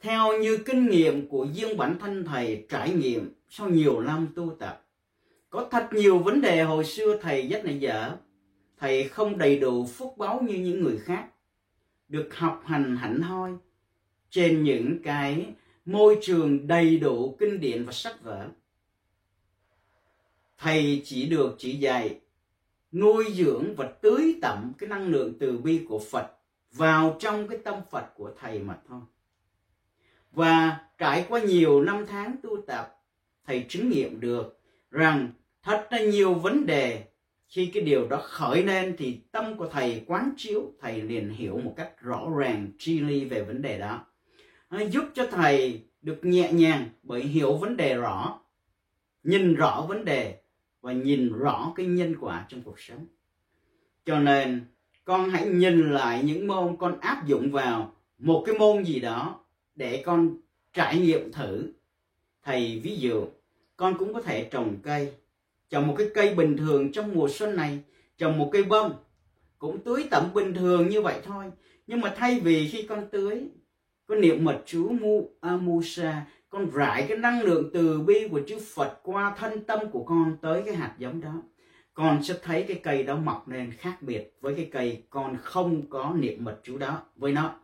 Theo như kinh nghiệm của riêng bản thân thầy trải nghiệm sau nhiều năm tu tập, có thật nhiều vấn đề hồi xưa thầy rất là dở. Thầy không đầy đủ phúc báu như những người khác, được học hành hẳn hoi trên những cái môi trường đầy đủ kinh điển và sách vở. Thầy chỉ được chỉ dạy nuôi dưỡng và tưới tẩm cái năng lượng từ bi của phật vào trong cái tâm phật của thầy mà thôi. Và trải qua nhiều năm tháng tu tập, thầy chứng nghiệm được rằng thật là nhiều vấn đề, khi cái điều đó khởi lên thì tâm của thầy quán chiếu, thầy liền hiểu một cách rõ ràng chi ly về vấn đề đó giúp cho thầy được nhẹ nhàng bởi hiểu vấn đề rõ, nhìn rõ vấn đề và nhìn rõ cái nhân quả trong cuộc sống. Cho nên, con hãy nhìn lại những môn con áp dụng vào một cái môn gì đó để con trải nghiệm thử. Thầy ví dụ, con cũng có thể trồng cây, trồng một cái cây bình thường trong mùa xuân này, trồng một cây bông. Cũng tưới tẩm bình thường như vậy thôi. Nhưng mà thay vì khi con tưới con niệm mật chú mu amusa con rải cái năng lượng từ bi của chư Phật qua thân tâm của con tới cái hạt giống đó. Con sẽ thấy cái cây đó mọc lên khác biệt với cái cây con không có niệm mật chú đó với nó.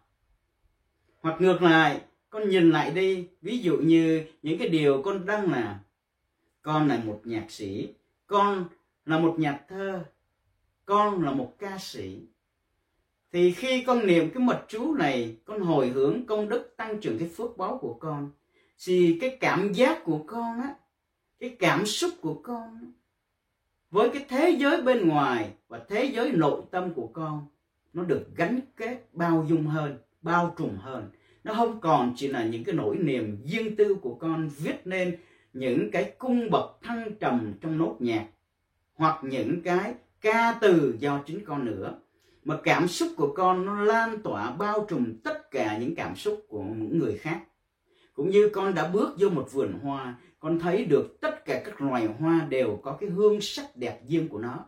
Hoặc ngược lại, con nhìn lại đi, ví dụ như những cái điều con đang làm. Con là một nhạc sĩ, con là một nhạc thơ, con là một ca sĩ thì khi con niệm cái mật chú này, con hồi hướng công đức tăng trưởng cái phước báo của con, thì cái cảm giác của con á, cái cảm xúc của con với cái thế giới bên ngoài và thế giới nội tâm của con, nó được gắn kết, bao dung hơn, bao trùm hơn. Nó không còn chỉ là những cái nỗi niềm riêng tư của con viết nên những cái cung bậc thăng trầm trong nốt nhạc, hoặc những cái ca từ do chính con nữa mà cảm xúc của con nó lan tỏa bao trùm tất cả những cảm xúc của những người khác. Cũng như con đã bước vô một vườn hoa, con thấy được tất cả các loài hoa đều có cái hương sắc đẹp riêng của nó.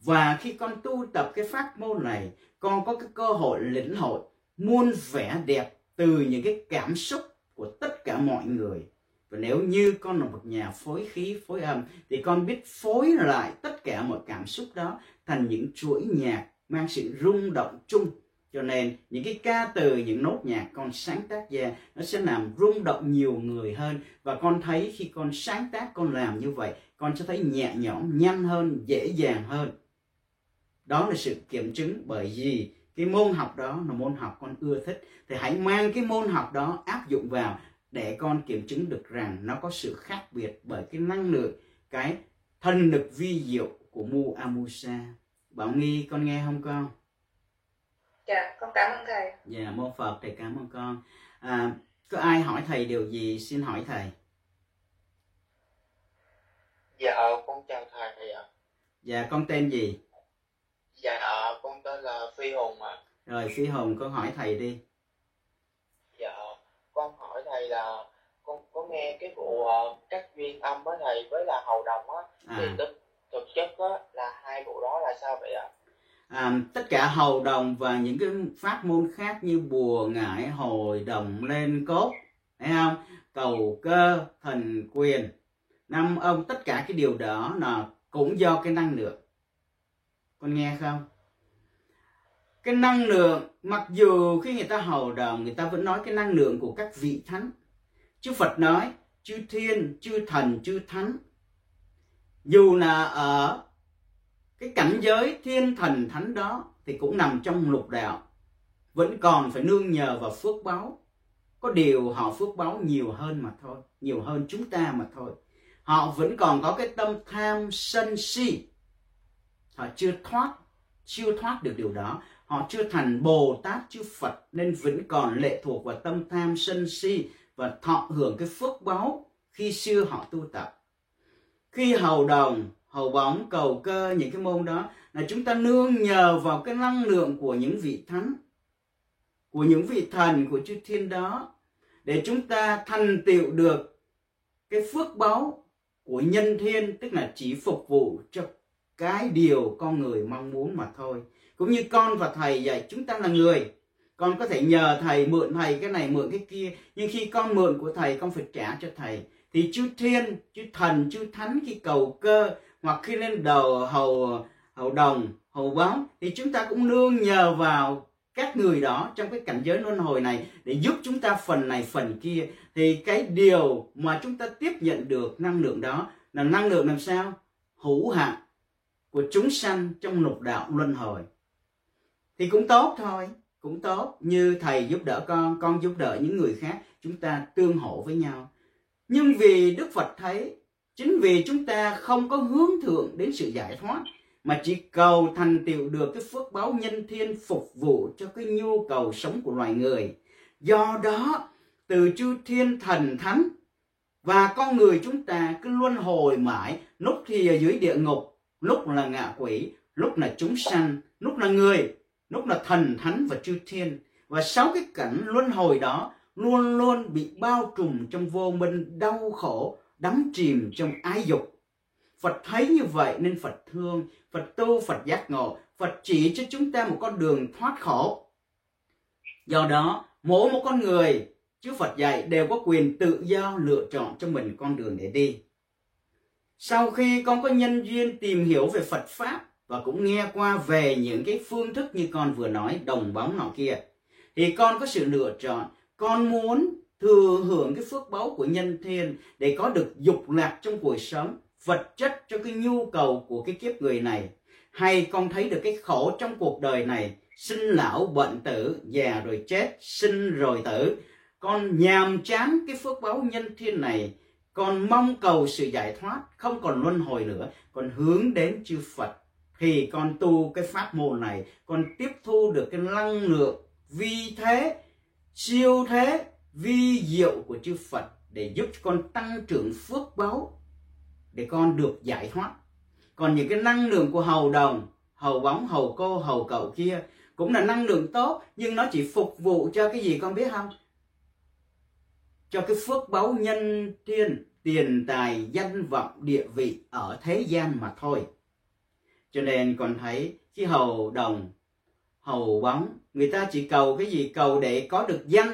Và khi con tu tập cái pháp môn này, con có cái cơ hội, lĩnh hội, muôn vẻ đẹp từ những cái cảm xúc của tất cả mọi người. Và nếu như con là một nhà phối khí, phối âm, thì con biết phối lại tất cả mọi cảm xúc đó thành những chuỗi nhạc mang sự rung động chung. Cho nên, những cái ca từ, những nốt nhạc con sáng tác ra, nó sẽ làm rung động nhiều người hơn. Và con thấy khi con sáng tác, con làm như vậy, con sẽ thấy nhẹ nhõm, nhanh hơn, dễ dàng hơn. Đó là sự kiểm chứng bởi vì cái môn học đó là môn học con ưa thích. Thì hãy mang cái môn học đó áp dụng vào để con kiểm chứng được rằng nó có sự khác biệt bởi cái năng lượng, cái thân lực vi diệu của mu amusa bảo nghi con nghe không con? Dạ con cảm ơn thầy. Dạ mô phật thầy cảm ơn con. À, có ai hỏi thầy điều gì? Xin hỏi thầy. Dạ con chào thầy thầy ạ. Dạ con tên gì? Dạ con tên là phi hùng ạ. Rồi phi hùng con hỏi thầy đi. Thầy là con có nghe cái vụ uh, cắt duyên âm với thầy với là hầu đồng á à. thì thực, thực chất á là hai bộ đó là sao vậy ạ? À, tất cả hầu đồng và những cái pháp môn khác như bùa ngải hồi đồng lên cốt thấy không? Cầu cơ thần quyền. Năm ông tất cả cái điều đó là cũng do cái năng lượng. Con nghe không? Cái năng lượng mặc dù khi người ta hầu đồng người ta vẫn nói cái năng lượng của các vị thánh. Chư phật nói chư thiên chư thần chư thánh dù là ở cái cảnh giới thiên thần thánh đó thì cũng nằm trong lục đạo, vẫn còn phải nương nhờ vào phước báo. Có điều họ phước báo nhiều hơn mà thôi, nhiều hơn chúng ta mà thôi. Họ vẫn còn có cái tâm tham sân si. Họ chưa thoát chưa thoát được điều đó. Họ chưa thành bồ tát, chư phật, nên vẫn còn lệ thuộc vào tâm tham sân si và thọ hưởng cái phước báo khi xưa họ tu tập khi hầu đồng, hầu bóng cầu cơ những cái môn đó, là chúng ta nương nhờ vào cái năng lượng của những vị thánh, của những vị thần của chư thiên đó, để chúng ta thành tựu được cái phước báo của nhân thiên, tức là chỉ phục vụ cho cái điều con người mong muốn mà thôi. Cũng như con và thầy dạy, chúng ta là người. Con có thể nhờ thầy mượn thầy cái này, mượn cái kia, nhưng khi con mượn của thầy, con phải trả cho thầy thì chư thiên, chư thần, chư thánh khi cầu cơ, hoặc khi lên đầu hầu hầu đồng, hầu báo, thì chúng ta cũng nương nhờ vào các người đó trong cái cảnh giới luân hồi này để giúp chúng ta phần này, phần kia. Thì cái điều mà chúng ta tiếp nhận được năng lượng đó là năng lượng làm sao? Hữu hạn của chúng sanh trong lục đạo luân hồi. Thì cũng tốt thôi, cũng tốt. Như thầy giúp đỡ con con giúp đỡ những người khác, chúng ta tương hỗ với nhau nhưng vì đức phật thấy, chính vì chúng ta không có hướng thượng đến sự giải thoát, mà chỉ cầu thành tựu được cái phước báo nhân thiên phục vụ cho cái nhu cầu sống của loài người. Do đó, từ chư thiên thần thánh và con người chúng ta cứ luân hồi mãi, lúc thì ở dưới địa ngục, lúc là ngạ quỷ, lúc là chúng sanh, lúc là người, lúc là thần thánh và chư thiên. Và sáu cái cảnh luân hồi đó luôn luôn bị bao trùm trong vô minh đau khổ đắm chìm trong ái dục Phật thấy như vậy nên Phật thương, Phật tu, Phật giác ngộ, Phật chỉ cho chúng ta một con đường thoát khổ. Do đó, mỗi một con người, chứ Phật dạy đều có quyền tự do lựa chọn cho mình con đường để đi. Sau khi con có nhân duyên tìm hiểu về Phật Pháp và cũng nghe qua về những cái phương thức như con vừa nói đồng bóng nọ kia, thì con có sự lựa chọn. Con muốn thừa hưởng cái phước báu của nhân thiên để có được dục lạc trong cuộc sống, vật chất cho cái nhu cầu của cái kiếp người này. Hay con thấy được cái khổ trong cuộc đời này, sinh lão bệnh tử, già rồi chết, sinh rồi tử. Con nhàm chán cái phước báu nhân thiên này, con mong cầu sự giải thoát, không còn luân hồi nữa còn hướng đến chư phật. Thì con tu cái pháp môn này, con tiếp thu được cái năng lượng vi thế siêu thế vi diệu của chư phật để giúp con tăng trưởng phước báo, để con được giải thoát. Còn những cái năng lượng của hầu đồng, hầu bóng, hầu cô, hầu cậu kia cũng là năng lượng tốt, nhưng nó chỉ phục vụ cho cái gì con biết không? Cho cái phước báu nhân thiên tiền tài, danh vọng, địa vị ở thế gian mà thôi. Cho nên con thấy khi hầu đồng hầu bóng. Người ta chỉ cầu cái gì? Cầu để có được danh.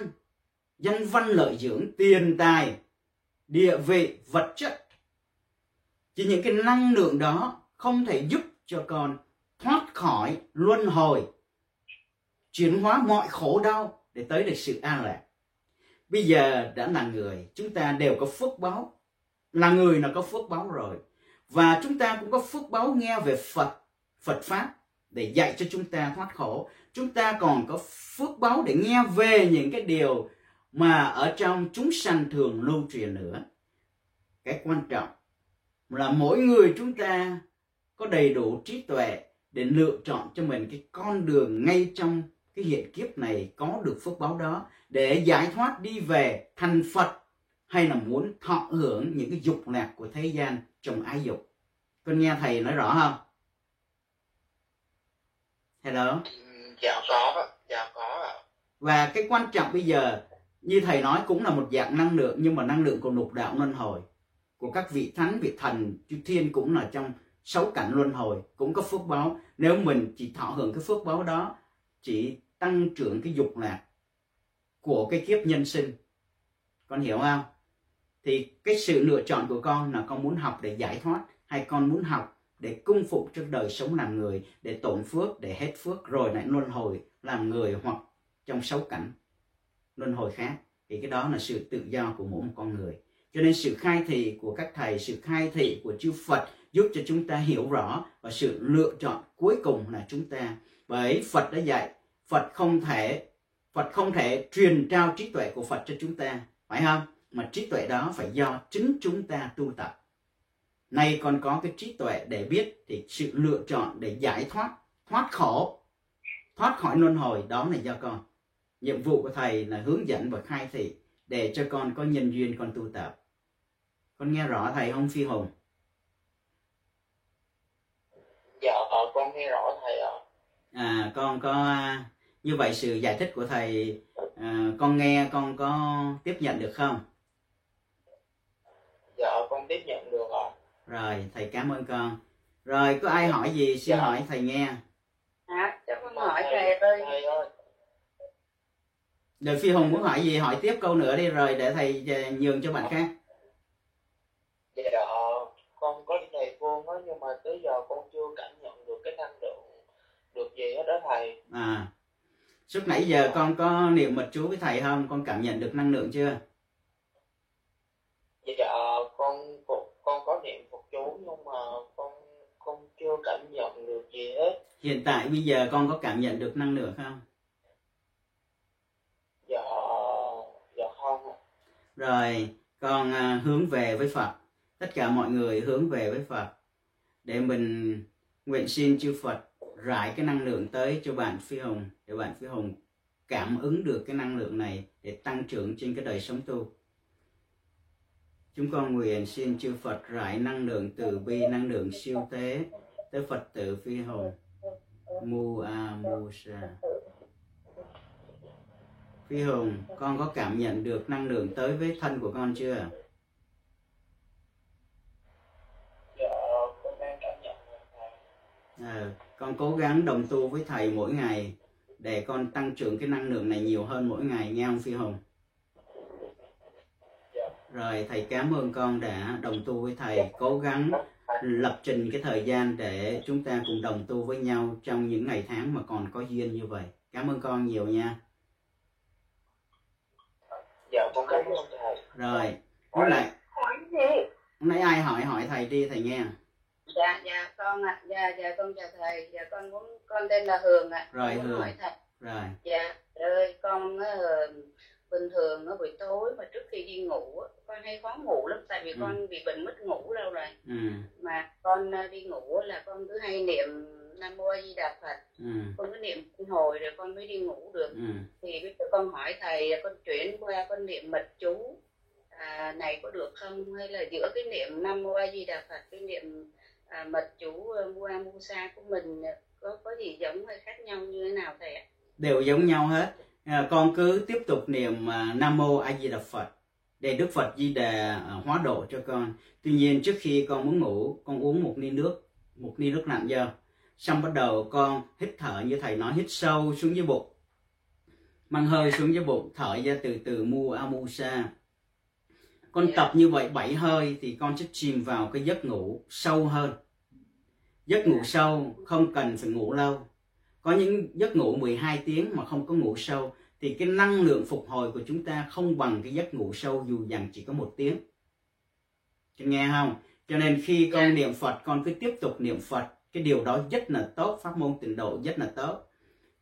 Danh văn lợi dưỡng, tiền tài, địa vị, vật chất. Chỉ những cái năng lượng đó không thể giúp cho con thoát khỏi luân hồi, chuyển hóa mọi khổ đau để tới được sự an lạc. Bây giờ đã là người, chúng ta đều có phước báo. Là người là có phước báo rồi. Và chúng ta cũng có phước báo nghe về phật phật pháp để dạy cho chúng ta thoát khổ chúng ta còn có phước báo để nghe về những cái điều mà ở trong chúng sanh thường lưu truyền nữa cái quan trọng là mỗi người chúng ta có đầy đủ trí tuệ để lựa chọn cho mình cái con đường ngay trong cái hiện kiếp này có được phước báo đó để giải thoát đi về thành Phật hay là muốn thọ hưởng những cái dục lạc của thế gian trong ái dục. Con nghe thầy nói rõ không? Hello. Dạ có, dạ có ạ. Và cái quan trọng bây giờ như thầy nói cũng là một dạng năng lượng nhưng mà năng lượng của lục đạo luân hồi của các vị thánh vị thần chư thiên cũng là trong sáu cảnh luân hồi cũng có phước báo nếu mình chỉ thọ hưởng cái phước báo đó chỉ tăng trưởng cái dục lạc của cái kiếp nhân sinh con hiểu không thì cái sự lựa chọn của con là con muốn học để giải thoát hay con muốn học để cung phục trước đời sống làm người, để tổn phước, để hết phước. Rồi lại luân hồi làm người hoặc trong sáu cảnh. Luân hồi khác, thì cái đó là sự tự do của mỗi một con người. Cho nên sự khai thị của các thầy, sự khai thị của chư Phật giúp cho chúng ta hiểu rõ và sự lựa chọn cuối cùng là chúng ta. Bởi Phật đã dạy, Phật không thể, Phật không thể truyền trao trí tuệ của Phật cho chúng ta, phải không? Mà trí tuệ đó phải do chính chúng ta tu tập nay còn có cái trí tuệ để biết thì sự lựa chọn để giải thoát thoát khổ thoát khỏi luân hồi đó là do con. Nhiệm vụ của thầy là hướng dẫn và khai thị để cho con có nhân duyên con tu tập. Con nghe rõ thầy không phi hùng? Dạ ờ, con nghe rõ thầy ạ. À con có như vậy sự giải thích của thầy à, con nghe con có tiếp nhận được không dạ con tiếp nhận được ạ rồi thầy cảm ơn con rồi có ai hỏi gì xin Dạ. hỏi thầy nghe à, cho con hỏi thầy ơi thầy ơi Đời Phi Hùng muốn hỏi gì hỏi tiếp câu nữa đi rồi để thầy à, nhường cho bạn khác. dạ con có đi thầy phương á nhưng mà tới giờ con chưa cảm nhận được cái năng lượng được gì hết đó thầy À. Suốt nãy giờ con có niệm mật chú với thầy không? Con cảm nhận được năng lượng chưa? dạ con con, con có niệm chú nhưng mà con con chưa cảm nhận được gì hết Hiện tại bây giờ con có cảm nhận được năng lượng không? dạ dạ không. Rồi con à, hướng về với Phật. Tất cả mọi người hướng về với Phật để mình nguyện xin chư Phật rải cái năng lượng tới cho bạn Phi Hùng để bạn Phi Hùng cảm ứng được cái năng lượng này để tăng trưởng trên cái đời sống tu. Chúng con nguyện xin chư Phật rải năng lượng từ bi, năng lượng siêu tế tới Phật tử Phi Hùng. Mu A Mu Sa. Phi Hùng, con có cảm nhận được năng lượng tới với thân của con chưa? À, con đang cảm nhận con cố gắng đồng tu với thầy mỗi ngày để con tăng trưởng cái năng lượng này nhiều hơn mỗi ngày nghe không Phi Hùng? Rồi thầy cảm ơn con đã đồng tu với thầy, cố gắng lập trình cái thời gian để chúng ta cùng đồng tu với nhau trong những ngày tháng mà còn có duyên như vậy. Cảm ơn con nhiều nha. dạ con cảm ơn thầy. Rồi, lúc này hỏi gì? Lúc nãy ai hỏi? Hỏi thầy đi thầy nghe. dạ dạ con ạ. Dạ dạ con chào thầy. Dạ con muốn con tên là hường ạ. Rồi, Con Hường. hỏi thầy. Rồi, dạ ơi con ờ, bình thường ở buổi tối mà trước khi đi ngủ con hay khó ngủ lắm tại vì Ừ. con bị bệnh mất ngủ lâu rồi. Ừ, mà con ờ, đi ngủ là con cứ hay niệm nam mô a di đà phật. Ừ, con cứ niệm hồi rồi con mới đi ngủ được. Ừ. thì bây giờ con hỏi thầy là con chuyển qua con niệm mật chú. À, này có được không? Hay là giữa cái niệm nam mô a di đà phật cái niệm à, mật chú uh, mua mu sa của mình ờ, có có gì giống hay khác nhau như thế nào thầy ạ? Đều giống nhau hết con cứ tiếp tục niệm à, nam mô a di đà phật để đức phật di đà à, hóa độ cho con. Tuy nhiên trước khi con muốn ngủ con uống một ly nước một ly nước lạnh vô xong bắt đầu con hít thở như thầy nói hít sâu xuống dưới bụng. Mang hơi xuống dưới bụng thở ra từ từ mu a mu sa. Con Dạ. tập như vậy bảy hơi thì con sẽ chìm vào cái giấc ngủ sâu hơn. Giấc ngủ sâu không cần phải ngủ lâu có những giấc ngủ 12 tiếng mà không có ngủ sâu thì cái năng lượng phục hồi của chúng ta không bằng cái giấc ngủ sâu dù rằng chỉ có một tiếng. Chị nghe không? Cho nên khi con Dạ. niệm Phật con cứ tiếp tục niệm Phật cái điều đó rất là tốt pháp môn tịnh độ rất là tốt.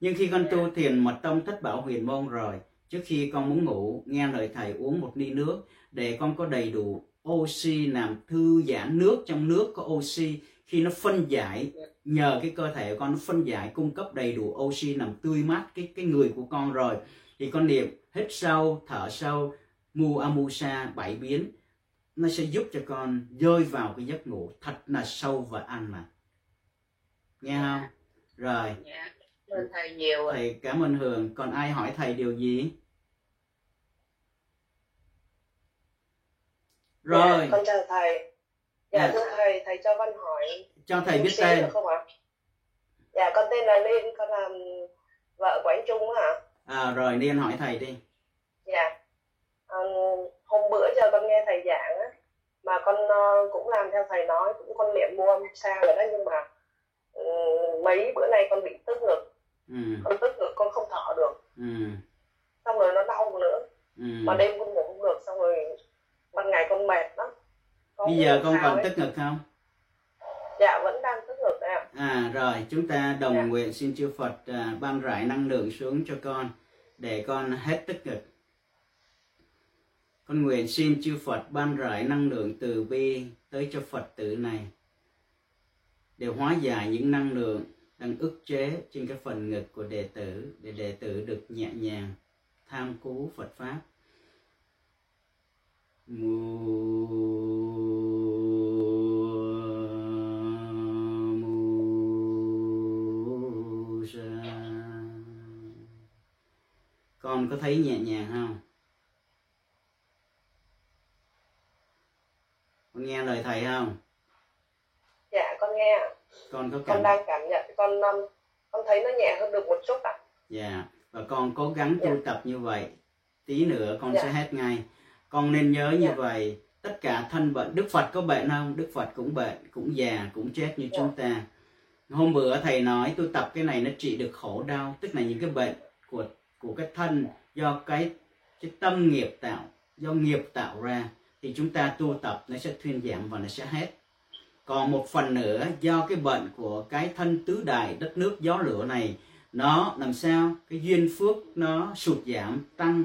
Nhưng khi con tu thiền mật tông thất bảo huyền môn rồi trước khi con muốn ngủ nghe lời thầy uống một ly nước để con có đầy đủ oxy làm thư giãn nước trong nước có oxy khi nó phân giải nhờ cái cơ thể của con nó phân giải cung cấp đầy đủ oxy làm tươi mát cái cái người của con rồi thì con niệm hít sâu thở sâu mu amusa bảy biến. Nó sẽ giúp cho con rơi vào cái giấc ngủ thật là sâu và an mà nghe không? Rồi. Dạ, thầy nhiều thầy cảm ơn hường. Còn ai hỏi thầy điều gì? Dạ, rồi. con chào thầy. Dạ, Dạ. thưa thầy, thầy cho con hỏi cho thầy biết tên được không ạ? Dạ, con tên là Liên, con là vợ của anh Trung ạ. à, rồi điên hỏi thầy đi Dạ. Ờ, hôm bữa giờ con nghe thầy giảng á, mà con ờ, cũng làm theo thầy nói, cũng con niệm mua xa rồi đó nhưng mà ừ, mấy bữa nay con bị tức ngực, ừ, con tức ngực con không thở được, ừ, xong rồi nó đau nữa, ừ. mà đêm con ngủ không được, xong rồi ban ngày con mệt lắm. Bây giờ con còn ấy. tức ngực không Dạ, vẫn đang tức ngực ạ. À rồi, chúng ta đồng Dạ. nguyện xin chư Phật à, ban rải năng lượng xuống cho con để con hết tức ngực. Con nguyện xin chư Phật ban rải năng lượng từ bi tới cho Phật tử này để hóa giải những năng lượng đang ức chế trên cái phần ngực của đệ tử để đệ tử được nhẹ nhàng tham cứu Phật pháp. Mu Con có thấy nhẹ nhàng không? Con nghe lời thầy không? Dạ, con nghe ạ. Con có con cảm đang cảm nhận con um, con thấy nó nhẹ hơn được một chút ạ Dạ, và con cố gắng tu Dạ. tập như vậy. Tí nữa con Dạ. sẽ hết ngay. Con nên nhớ như Dạ. vậy, tất cả thân bệnh, Đức Phật có bệnh không? Đức Phật cũng bệnh, cũng già, cũng chết như Dạ. chúng ta. Hôm bữa thầy nói tu tập cái này nó trị được khổ đau, tức là những cái bệnh của của cái thân do cái cái tâm nghiệp tạo, do nghiệp tạo ra thì chúng ta tu tập nó sẽ thuyên giảm và nó sẽ hết. Còn một phần nữa do cái bệnh của cái thân tứ đại đất nước gió lửa này nó làm sao cái duyên phước nó sụt giảm tăng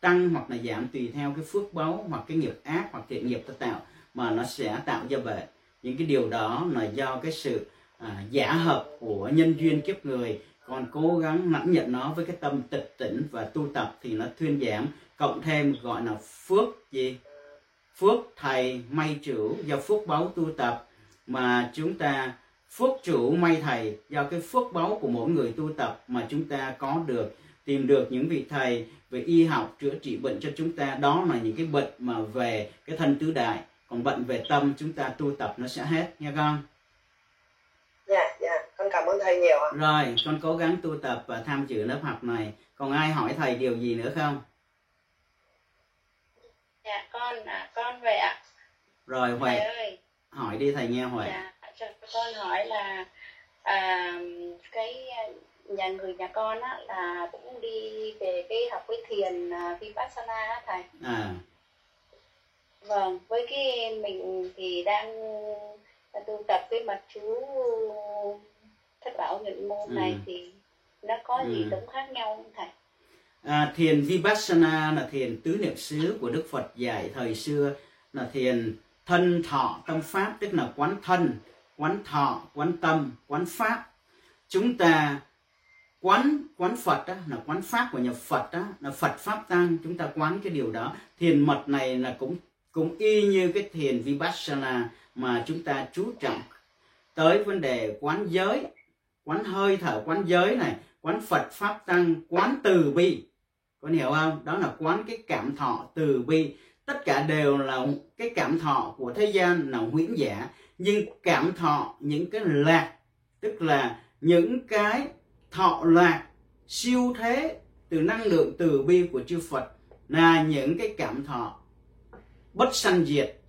tăng hoặc là giảm tùy theo cái phước báu hoặc cái nghiệp ác hoặc thiện nghiệp ta tạo mà nó sẽ tạo ra bệnh những cái điều đó là do cái sự à, giả hợp của nhân duyên kiếp người còn cố gắng nắm nhận nó với cái tâm tịch tỉnh và tu tập thì nó thuyên giảm. Cộng thêm gọi là phước gì? Phước thầy may chủ do phước báu tu tập. Mà chúng ta, phước chủ may thầy do cái phước báu của mỗi người tu tập mà chúng ta có được. Tìm được những vị thầy về y học, chữa trị bệnh cho chúng ta. Đó là những cái bệnh mà về cái thân tứ đại. Còn bệnh về tâm chúng ta tu tập nó sẽ hết nha con? Cảm ơn thầy nhiều ạ. Rồi con cố gắng tu tập và tham dự lớp học này. Còn ai hỏi thầy điều gì nữa không? Dạ con à, con vậy ạ. rồi Thầy huệ ơi, hỏi đi thầy nghe huệ. Dạ cho con hỏi là à, cái nhà người nhà con á là cũng đi về cái học cái thiền à, vipassana á thầy. à. Vâng, với cái mình thì đang tu tập cái mật chú thất bảo nhuận môn này Ừ. thì nó có gì Ừ. cũng khác nhau không thầy? À, thiền Vipassana là thiền tứ niệm xứ của Đức Phật dạy thời xưa là thiền thân thọ tâm pháp tức là quán thân, quán thọ, quán tâm, quán pháp. Chúng ta quán quán Phật đó là quán pháp của nhà Phật đó là Phật pháp tăng chúng ta quán cái điều đó. Thiền mật này là cũng cũng y như cái thiền Vipassana mà chúng ta chú trọng tới vấn đề quán giới, quán hơi thở, quán giới này, quán Phật pháp tăng, quán từ bi. Con hiểu không? Đó là quán cái cảm thọ từ bi. Tất cả đều là cái cảm thọ của thế gian là huyễn giả. Nhưng cảm thọ những cái lạc tức là những cái thọ lạc siêu thế từ năng lượng từ bi của chư Phật là những cái cảm thọ bất sanh diệt.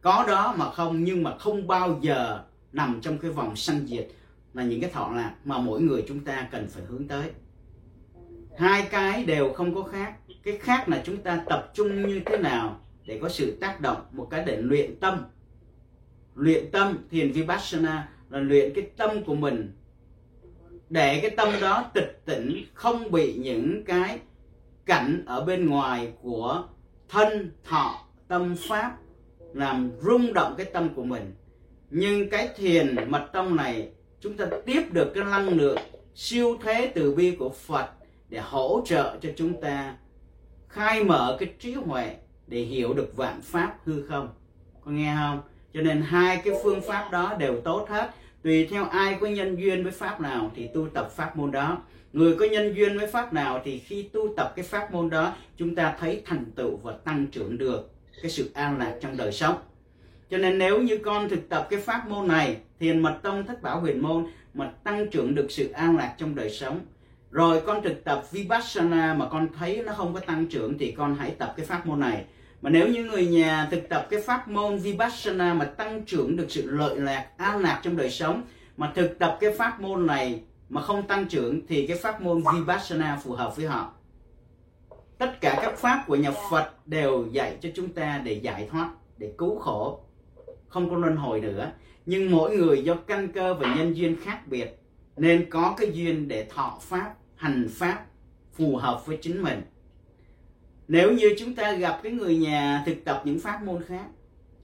Có đó mà không nhưng mà không bao giờ nằm trong cái vòng sanh diệt là những cái thọ lạc mà mỗi người chúng ta cần phải hướng tới. Hai cái đều không có khác. Cái khác là chúng ta tập trung như thế nào để có sự tác động, một cái để luyện tâm. Luyện tâm thiền vipassana là luyện cái tâm của mình. Để cái tâm đó tịch tỉnh, không bị những cái cảnh ở bên ngoài của thân, thọ, tâm pháp làm rung động cái tâm của mình. Nhưng cái thiền mật tông này chúng ta tiếp được cái năng lượng siêu thế từ bi của Phật để hỗ trợ cho chúng ta khai mở cái trí huệ để hiểu được vạn pháp hư không. Có nghe không? Cho nên hai cái phương pháp đó đều tốt hết. Tùy theo ai có nhân duyên với pháp nào thì tu tập pháp môn đó. Người có nhân duyên với pháp nào thì khi tu tập cái pháp môn đó, chúng ta thấy thành tựu và tăng trưởng được cái sự an lạc trong đời sống cho nên nếu như con thực tập cái pháp môn này, thiền mật tông thất bảo huyền môn mà tăng trưởng được sự an lạc trong đời sống. Rồi con thực tập vipassana mà con thấy nó không có tăng trưởng thì con hãy tập cái pháp môn này. Mà nếu như người nhà thực tập cái pháp môn vipassana mà tăng trưởng được sự lợi lạc, an lạc trong đời sống, mà thực tập cái pháp môn này mà không tăng trưởng thì cái pháp môn vipassana phù hợp với họ. Tất cả các pháp của nhà Phật đều dạy cho chúng ta để giải thoát, để cứu khổ không có luân hồi nữa. Nhưng mỗi người do căn cơ và nhân duyên khác biệt nên có cái duyên để thọ pháp hành pháp phù hợp với chính mình. Nếu như chúng ta gặp cái người nhà thực tập những pháp môn khác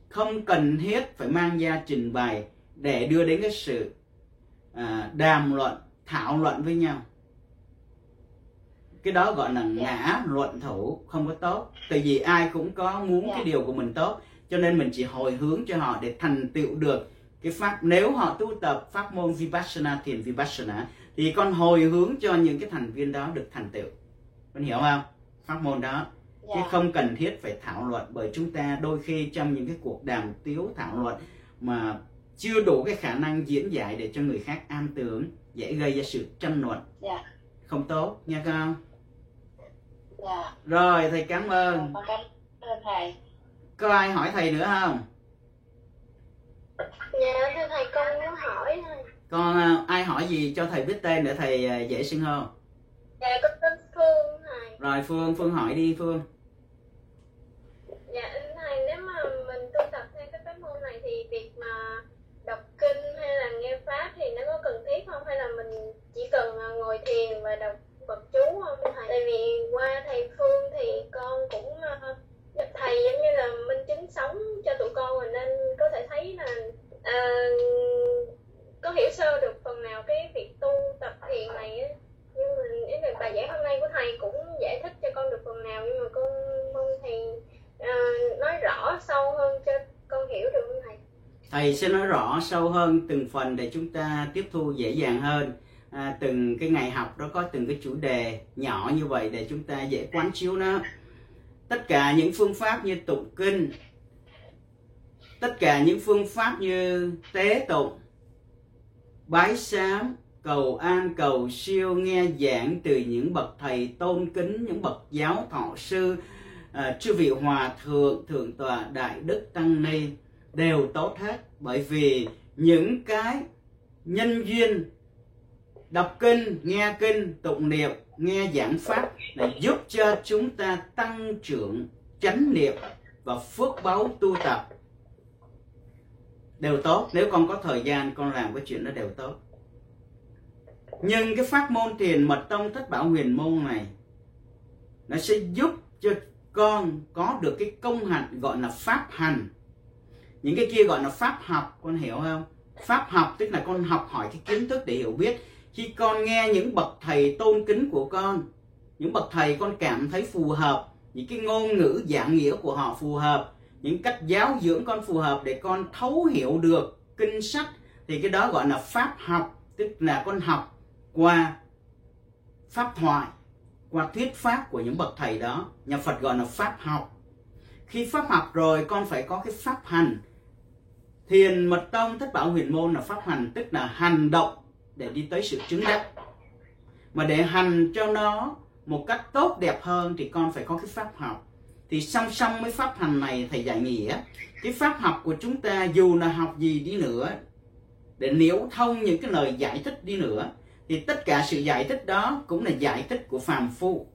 không cần thiết phải mang ra trình bày để đưa đến cái sự à, đàm luận thảo luận với nhau. Cái đó gọi là ngã luận thủ không có tốt. Tại vì ai cũng có muốn cái điều của mình tốt cho nên mình chỉ hồi hướng cho họ để thành tựu được cái pháp. Nếu họ tu tập pháp môn vipassana thiền vipassana thì con hồi hướng cho những cái thành viên đó được thành tựu. Con hiểu không? Pháp môn đó. Chứ dạ. không cần thiết phải thảo luận bởi chúng ta đôi khi trong những cái cuộc đàm tiếu thảo luận mà chưa đủ cái khả năng diễn giải để cho người khác am tưởng dễ gây ra sự tranh luận. Dạ. Không tốt nha con. Dạ. Rồi thầy cảm ơn. Con cảm ơn thầy có ai hỏi thầy nữa không? Dạ thưa thầy con muốn hỏi. Thôi con à, ai hỏi gì cho thầy biết tên để thầy à, dễ xưng hô Dạ con tên Phương thầy. Rồi phương phương hỏi đi phương. Dạ thầy nếu mà mình tu tập theo cái pháp môn này thì việc mà đọc kinh hay là nghe pháp thì nó có cần thiết không? Hay là mình chỉ cần à, ngồi thiền và đọc Phật chú không thầy? Tại vì qua thầy Phương thì con cũng thầy giống như là minh chứng sống cho tụi con mình nên có thể thấy là à, có hiểu sơ được phần nào cái việc tu tập thiền này á. Nhưng mà ý là bài giảng hôm nay của thầy cũng giải thích cho con được phần nào nhưng mà con mong thầy à, nói rõ sâu hơn cho con hiểu được không thầy? Thầy sẽ nói rõ sâu hơn từng phần để chúng ta tiếp thu dễ dàng hơn. À, từng cái ngày học đó có từng cái chủ đề nhỏ như vậy để chúng ta dễ quán chiếu nó tất cả những phương pháp như tụng kinh tất cả những phương pháp như tế tụng bái sám cầu an cầu siêu nghe giảng từ những bậc thầy tôn kính những bậc giáo thọ sư à, chư vị hòa thượng thượng tọa đại đức tăng ni đều tốt hết. Bởi vì những cái nhân duyên đọc kinh nghe kinh tụng niệm nghe giảng pháp là giúp cho chúng ta tăng trưởng chánh niệm và phước báu tu tập. Đều tốt. Nếu con có thời gian, con làm cái chuyện đó đều tốt. Nhưng cái pháp môn thiền mật tông thất bảo huyền môn này, nó sẽ giúp cho con có được cái công hạnh gọi là pháp hành. Những cái kia gọi là pháp học, con hiểu không? Pháp học tức là con học hỏi cái kiến thức để hiểu biết khi con nghe những bậc thầy tôn kính của con, những bậc thầy con cảm thấy phù hợp, những cái ngôn ngữ giảng nghĩa của họ phù hợp, những cách giáo dưỡng con phù hợp để con thấu hiểu được kinh sách, thì cái đó gọi là pháp học, tức là con học qua pháp thoại, qua thuyết pháp của những bậc thầy đó. Nhà Phật gọi là pháp học. Khi pháp học rồi, con phải có cái pháp hành. Thiền mật tông thất bảo huyền môn là pháp hành, tức là hành động để đi tới sự chứng đắc. Mà để hành cho nó một cách tốt đẹp hơn thì con phải có cái pháp học. Thì song song với pháp hành này thầy dạy nghĩa, cái pháp học của chúng ta dù là học gì đi nữa, để nếu thông những cái lời giải thích đi nữa, thì tất cả sự giải thích đó cũng là giải thích của phàm phu.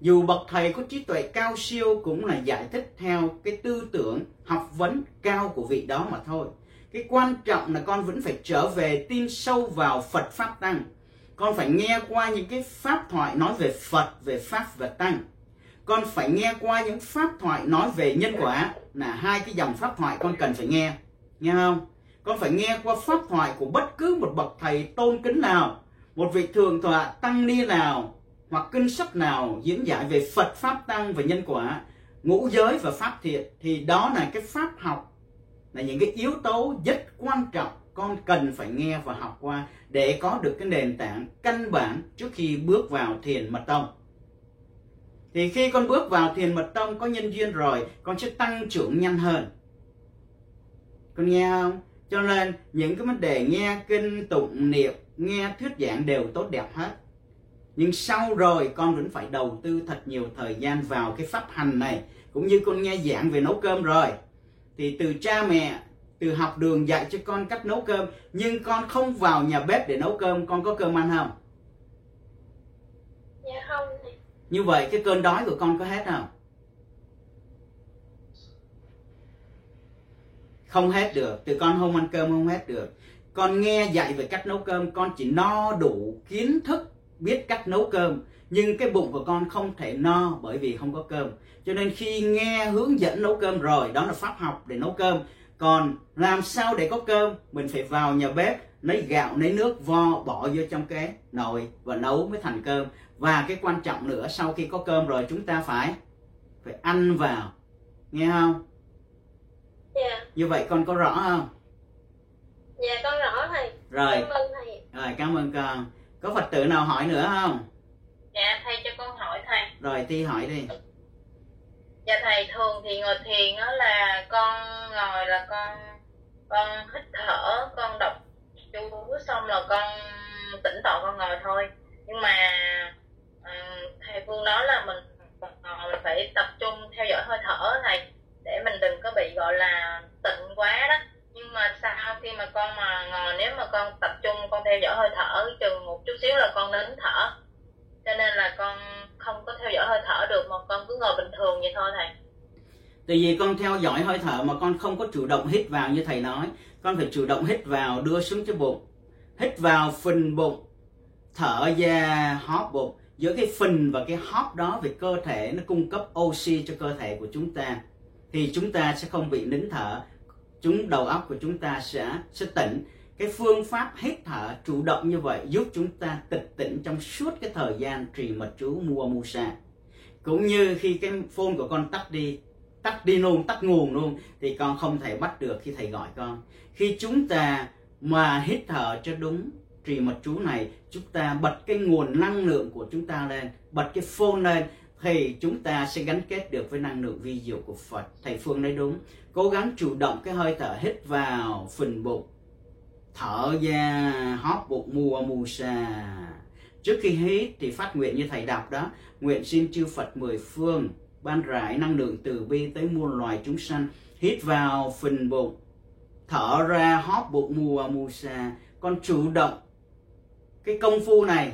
Dù bậc thầy có trí tuệ cao siêu cũng là giải thích theo cái tư tưởng học vấn cao của vị đó mà thôi cái quan trọng là con vẫn phải trở về tin sâu vào Phật pháp tăng. Con phải nghe qua những cái pháp thoại nói về Phật, về pháp và tăng. Con phải nghe qua những pháp thoại nói về nhân quả là hai cái dòng pháp thoại con cần phải nghe. Nghe không? Con phải nghe qua pháp thoại của bất cứ một bậc thầy tôn kính nào, một vị thượng tọa tăng ni nào, hoặc kinh sách nào diễn giải về Phật pháp tăng và nhân quả, ngũ giới và pháp thiện, thì đó là cái pháp học là những cái yếu tố rất quan trọng con cần phải nghe và học qua để có được cái nền tảng căn bản trước khi bước vào thiền mật tông. Thì khi con bước vào thiền mật tông có nhân duyên rồi, con sẽ tăng trưởng nhanh hơn. Con nghe không? Cho nên những cái vấn đề nghe kinh, tụng, niệm, nghe thuyết giảng đều tốt đẹp hết. Nhưng sau rồi con vẫn phải đầu tư thật nhiều thời gian vào cái pháp hành này, cũng như con nghe giảng về nấu cơm rồi thì từ cha mẹ từ học đường dạy cho con cách nấu cơm nhưng con không vào nhà bếp để nấu cơm con có cơm ăn không? Dạ không như vậy cái cơn đói của con có hết không? Không hết được. Từ con không ăn cơm không hết được. Con nghe dạy về cách nấu cơm con chỉ no đủ kiến thức biết cách nấu cơm nhưng cái bụng của con không thể no bởi vì không có cơm. Cho nên khi nghe hướng dẫn nấu cơm rồi đó là pháp học để nấu cơm. Còn làm sao để có cơm? Mình phải vào nhà bếp lấy gạo lấy nước vo bỏ vô trong cái nồi và nấu mới thành cơm. Và cái quan trọng nữa sau khi có cơm rồi chúng ta phải phải ăn vào. Nghe không? Dạ. Như vậy con có rõ không? Dạ con rõ thầy. Rồi. Cảm ơn thầy. Rồi cảm ơn con. Có phật tử nào hỏi nữa không Dạ thầy cho con hỏi thầy. Rồi ti hỏi đi. Dạ thầy thường thì ngồi thiền đó là con ngồi là con con hít thở con đọc chú xong là con tỉnh tọa con ngồi thôi. Nhưng mà ừm, thầy Phương nói là mình ngồi mình phải tập trung theo dõi hơi thở này để mình đừng có bị gọi là tịnh quá đó. Nhưng mà sau khi mà con mà ngồi nếu mà con tập trung con theo dõi hơi thở chừng một chút xíu là con nín thở cho nên là con không có theo dõi hơi thở được, mà con cứ ngồi bình thường vậy thôi thầy. Tại vì con theo dõi hơi thở mà con không có chủ động hít vào như thầy nói. Con phải chủ động hít vào, đưa xuống cho bụng. Hít vào phình bụng, thở ra, hóp bụng. Giữa cái phình và cái hóp đó về cơ thể nó cung cấp oxy cho cơ thể của chúng ta. Thì chúng ta sẽ không bị nín thở. Chúng, đầu óc của chúng ta sẽ sẽ tỉnh cái phương pháp hít thở chủ động như vậy giúp chúng ta tịch tỉnh trong suốt cái thời gian trì mật chú mua musa cũng như khi cái phone của con tắt đi tắt đi luôn, tắt nguồn luôn, thì con không thể bắt được khi thầy gọi con. Khi chúng ta mà hít thở cho đúng trì mật chú này, chúng ta bật cái nguồn năng lượng của chúng ta lên, bật cái phone lên, thì chúng ta sẽ gắn kết được với năng lượng vi diệu của Phật. Thầy Phương nói đúng, cố gắng chủ động cái hơi thở hít vào phần bụng thở ra hóp bụng mùa mù xà trước khi hít thì phát nguyện như thầy đọc đó. Nguyện xin chư Phật mười phương ban rải năng lượng từ bi tới muôn loài chúng sanh. Hít vào phình bụng, thở ra hóp bụng mùa mù xà con chủ động cái công phu này,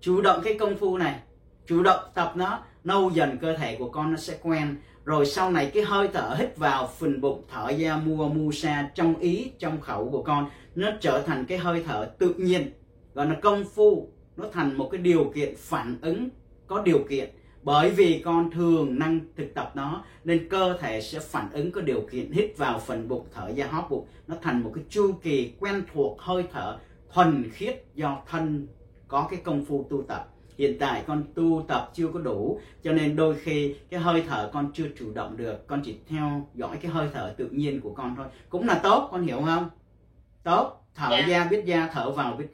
chủ động cái công phu này, chủ động tập nó. Lâu dần cơ thể của con nó sẽ quen rồi sau này cái hơi thở hít vào, phình bụng, thở ra, mua mu sa trong ý, trong khẩu của con, nó trở thành cái hơi thở tự nhiên. Gọi là công phu. Nó thành một cái điều kiện phản ứng, có điều kiện. Bởi vì con thường năng thực tập nó, nên cơ thể sẽ phản ứng, có điều kiện hít vào phần bụng, thở ra, hóp bụng. Nó thành một cái chu kỳ quen thuộc hơi thở thuần khiết do thân có cái công phu tu tập hiện tại con tu tập chưa có đủ cho nên đôi khi cái hơi thở con chưa chủ động được. Con chỉ theo dõi cái hơi thở tự nhiên của con thôi. Cũng là tốt con hiểu không? Tốt. Thở Dạ. ra biết ra thở vào biết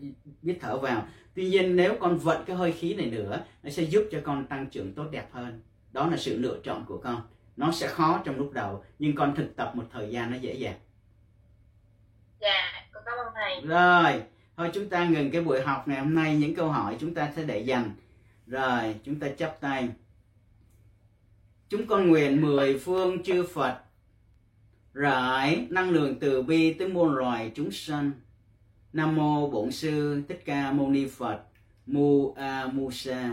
biết thở vào. Tuy nhiên nếu con vận cái hơi khí này nữa nó sẽ giúp cho con tăng trưởng tốt đẹp hơn. Đó là sự lựa chọn của con. Nó sẽ khó trong lúc đầu nhưng con thực tập một thời gian nó dễ dàng. Dạ con cảm ơn thầy. Rồi thôi chúng ta ngừng cái buổi học ngày hôm nay, những câu hỏi chúng ta sẽ để dành. Rồi, chúng ta chắp tay. Chúng con nguyện mười phương chư Phật, rải năng lượng từ bi tới muôn loài chúng sanh. Nam mô bổn sư thích ca mâu ni Phật, mu a mu sa.